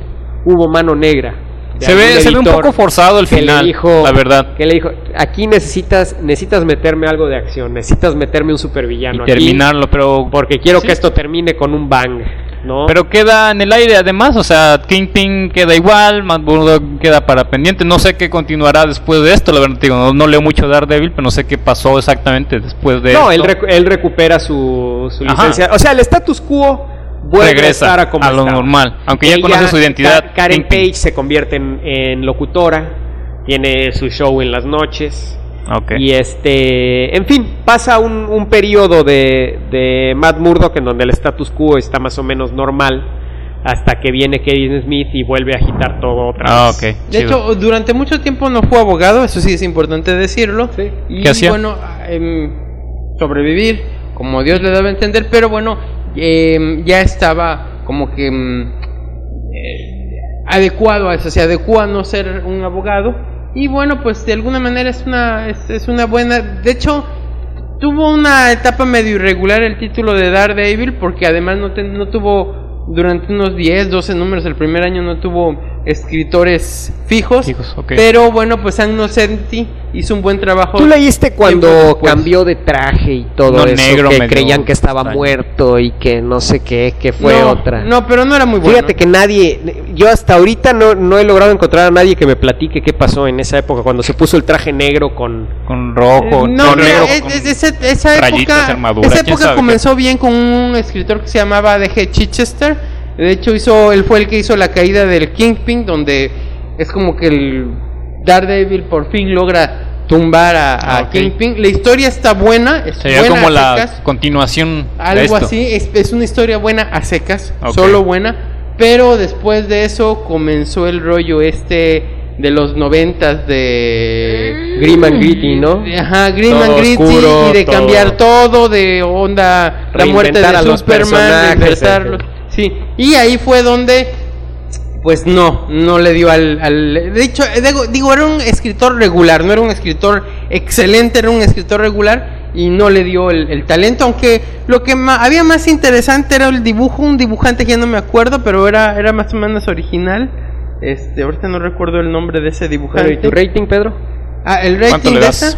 hubo mano negra. Se ve, se ve un poco forzado el final, dijo- la verdad. Que le dijo, aquí necesitas, necesitas meterme algo de acción, necesitas meterme un supervillano Y aquí, terminarlo, pero porque quiero Sí. que esto termine con un bang, ¿no? Pero queda en el aire además, o sea, Kingpin queda igual, Matt Murdock queda para pendiente, no sé qué continuará después de esto, la verdad digo, no, no leo mucho Daredevil, pero no sé qué pasó exactamente después de no, esto. él, recu- él recupera su, su licencia. O sea, el status quo vuelve Regresa a estar a, como a lo estaba. normal, aunque ya conoce su identidad, Ka- Karen. Page se convierte en, en locutora, tiene su show en las noches. Ok. Y este, en fin, pasa un, un periodo de, de Matt Murdock en donde el status quo está más o menos normal hasta que viene Kevin Smith y vuelve a agitar todo otra Ah, vez. ok. De chido. hecho, durante mucho tiempo no fue abogado, eso sí es importante decirlo. Sí. Y ¿Qué hacía? bueno, em, sobrevivir como Dios le daba a entender, pero bueno, em, ya estaba como que em, eh, adecuado a eso, se adecuó a no ser un abogado. Y bueno, pues de alguna manera es una, es, es una buena. De hecho, tuvo una etapa medio irregular el título de Daredevil, porque además no, te- no tuvo durante unos 10, 12 números el primer año no tuvo escritores fijos, Fijos, ok. pero bueno, pues Ann Nocenti hizo un buen trabajo. ¿Tú leíste cuando después. cambió de traje y todo No, eso? negro, que creían que estaba extraño. muerto y que no sé qué, que fue no, otra. No, pero no era muy bueno. Fíjate que nadie, yo hasta ahorita no, no he logrado encontrar a nadie que me platique qué pasó en esa época cuando se puso el traje negro con... Con rojo, Eh, no, con negro, es- con es- esa, esa rayitas, época, armadura, esa época sabe qué. comenzó bien con un escritor que se llamaba D.G. Chichester. De hecho, hizo, él fue el que hizo la caída del Kingpin, donde es como que el Daredevil por fin logra tumbar a, a Ah. Kingpin. La historia está buena, es Sería buena como a la secas, continuación de algo esto. así. Es, es una historia buena a secas, solo buena. Pero después de eso comenzó el rollo este de los noventas de Grim and Gritty, ¿no? Ajá, Grim Todo and Gritty oscuro, y de todo. cambiar todo de onda la muerte de a los Superman, personajes, reinventarlos. en Sí, y ahí fue donde pues no, no le dio al, al- de hecho, digo, digo, era un escritor regular, no era un escritor excelente, era un escritor regular y no le dio el, el talento, aunque lo que ma- había más interesante era el dibujo, un dibujante que ya no me acuerdo, pero era, era más o menos original. Este, ahorita no recuerdo el nombre de ese dibujante. ¿Y tu rating, Pedro? Ah, el ¿Cuánto rating de esta.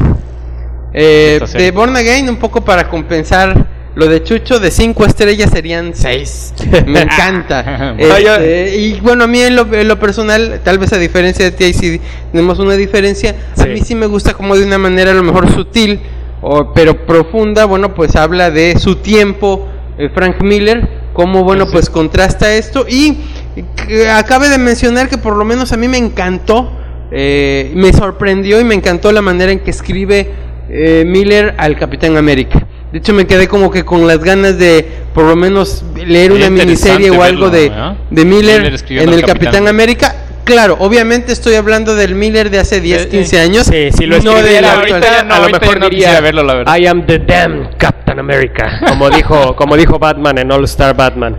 Eh, de Born Again, un poco para compensar lo de Chucho, de 5 estrellas serían 6. Me encanta. Este, y bueno, a mí en lo, en lo personal, tal vez a diferencia de ti, ahí sí tenemos una diferencia. A mí sí me gusta como de una manera a lo mejor sutil, o, pero profunda. Bueno, pues habla de su tiempo, eh, Frank Miller, cómo, bueno, pues contrasta esto. Y que acabe de mencionar que por lo menos a mí me encantó, eh, me sorprendió y me encantó la manera en que escribe eh, Miller al Capitán América. De hecho, me quedé como que con las ganas de por lo menos leer una miniserie o algo de, de Miller, en el Capitán. Capitán América. Claro, obviamente estoy hablando del Miller de hace 10, Eh, 15 años. Sí, si lo no escribiera del ahorita, actual. ya no, a lo mejor no diría verlo, la verdad. I am the damn Captain America, como dijo, como dijo Batman en All Star Batman.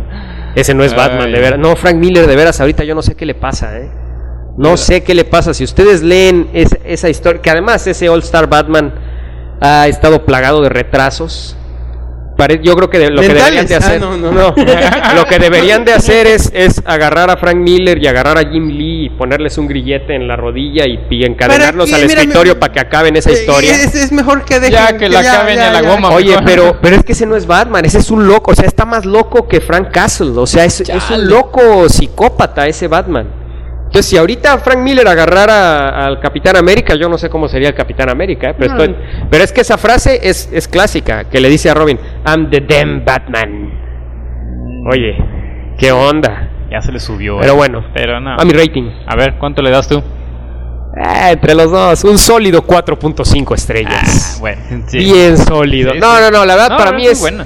Ese no es Batman, Ay. de veras. No, Frank Miller, de veras, ahorita yo no sé qué le pasa, ¿eh? No sé qué le pasa. Si ustedes leen es- esa historia, que además ese All Star Batman ha estado plagado de retrasos. Pare- Yo creo que de- lo que deberían de hacer, Ah, no, no. lo que deberían de hacer es, es agarrar a Frank Miller y agarrar a Jim Lee y ponerles un grillete en la rodilla y, y encadenarlos ¿Para al? Mira, escritorio me- para que acaben esa Eh, historia. Es, es mejor que dejen Ya, que la acaben a la goma. Oye, pero, pero es que ese no es Batman, ese es un loco, o sea, está más loco que Frank Castle, o sea, es, es un loco psicópata ese Batman. Entonces, si ahorita Frank Miller agarrara al Capitán América, yo no sé cómo sería el Capitán América, ¿eh? pero, estoy- pero es que esa frase es, es clásica, que le dice a Robin, I'm the damn Batman. Oye, qué onda. Ya se le subió. Pero eh. bueno, Pero no. a mi rating. A ver, ¿cuánto le das tú? Ah, entre los dos, un sólido 4.5 estrellas. Ah, bueno, sí. Bien sólido. Sí, no, sí. no, no, la verdad No, para no, mí es buena.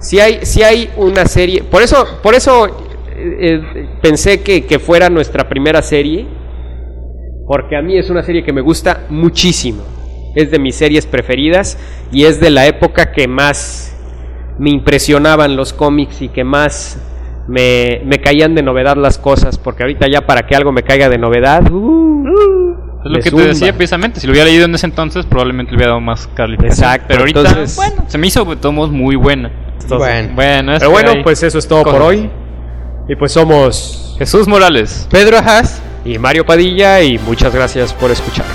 si hay si hay una serie, por eso por eso eh, pensé que, que fuera nuestra primera serie porque a mí es una serie que me gusta muchísimo. Es de mis series preferidas y es de la época que más me impresionaban los cómics y que más me, me caían de novedad las cosas, porque ahorita ya para que algo me caiga de novedad, uh, Es lo que zumba. te decía precisamente. Si lo hubiera leído en ese entonces, probablemente le hubiera dado más calificación. Exacto, Pero ahorita, entonces- bueno, se me hizo de todos modos muy buena. Bueno. Pero bueno, pues eso es todo por hoy. Y pues somos Jesús Morales. Pedro Haas. y Mario Padilla y muchas gracias por escuchar.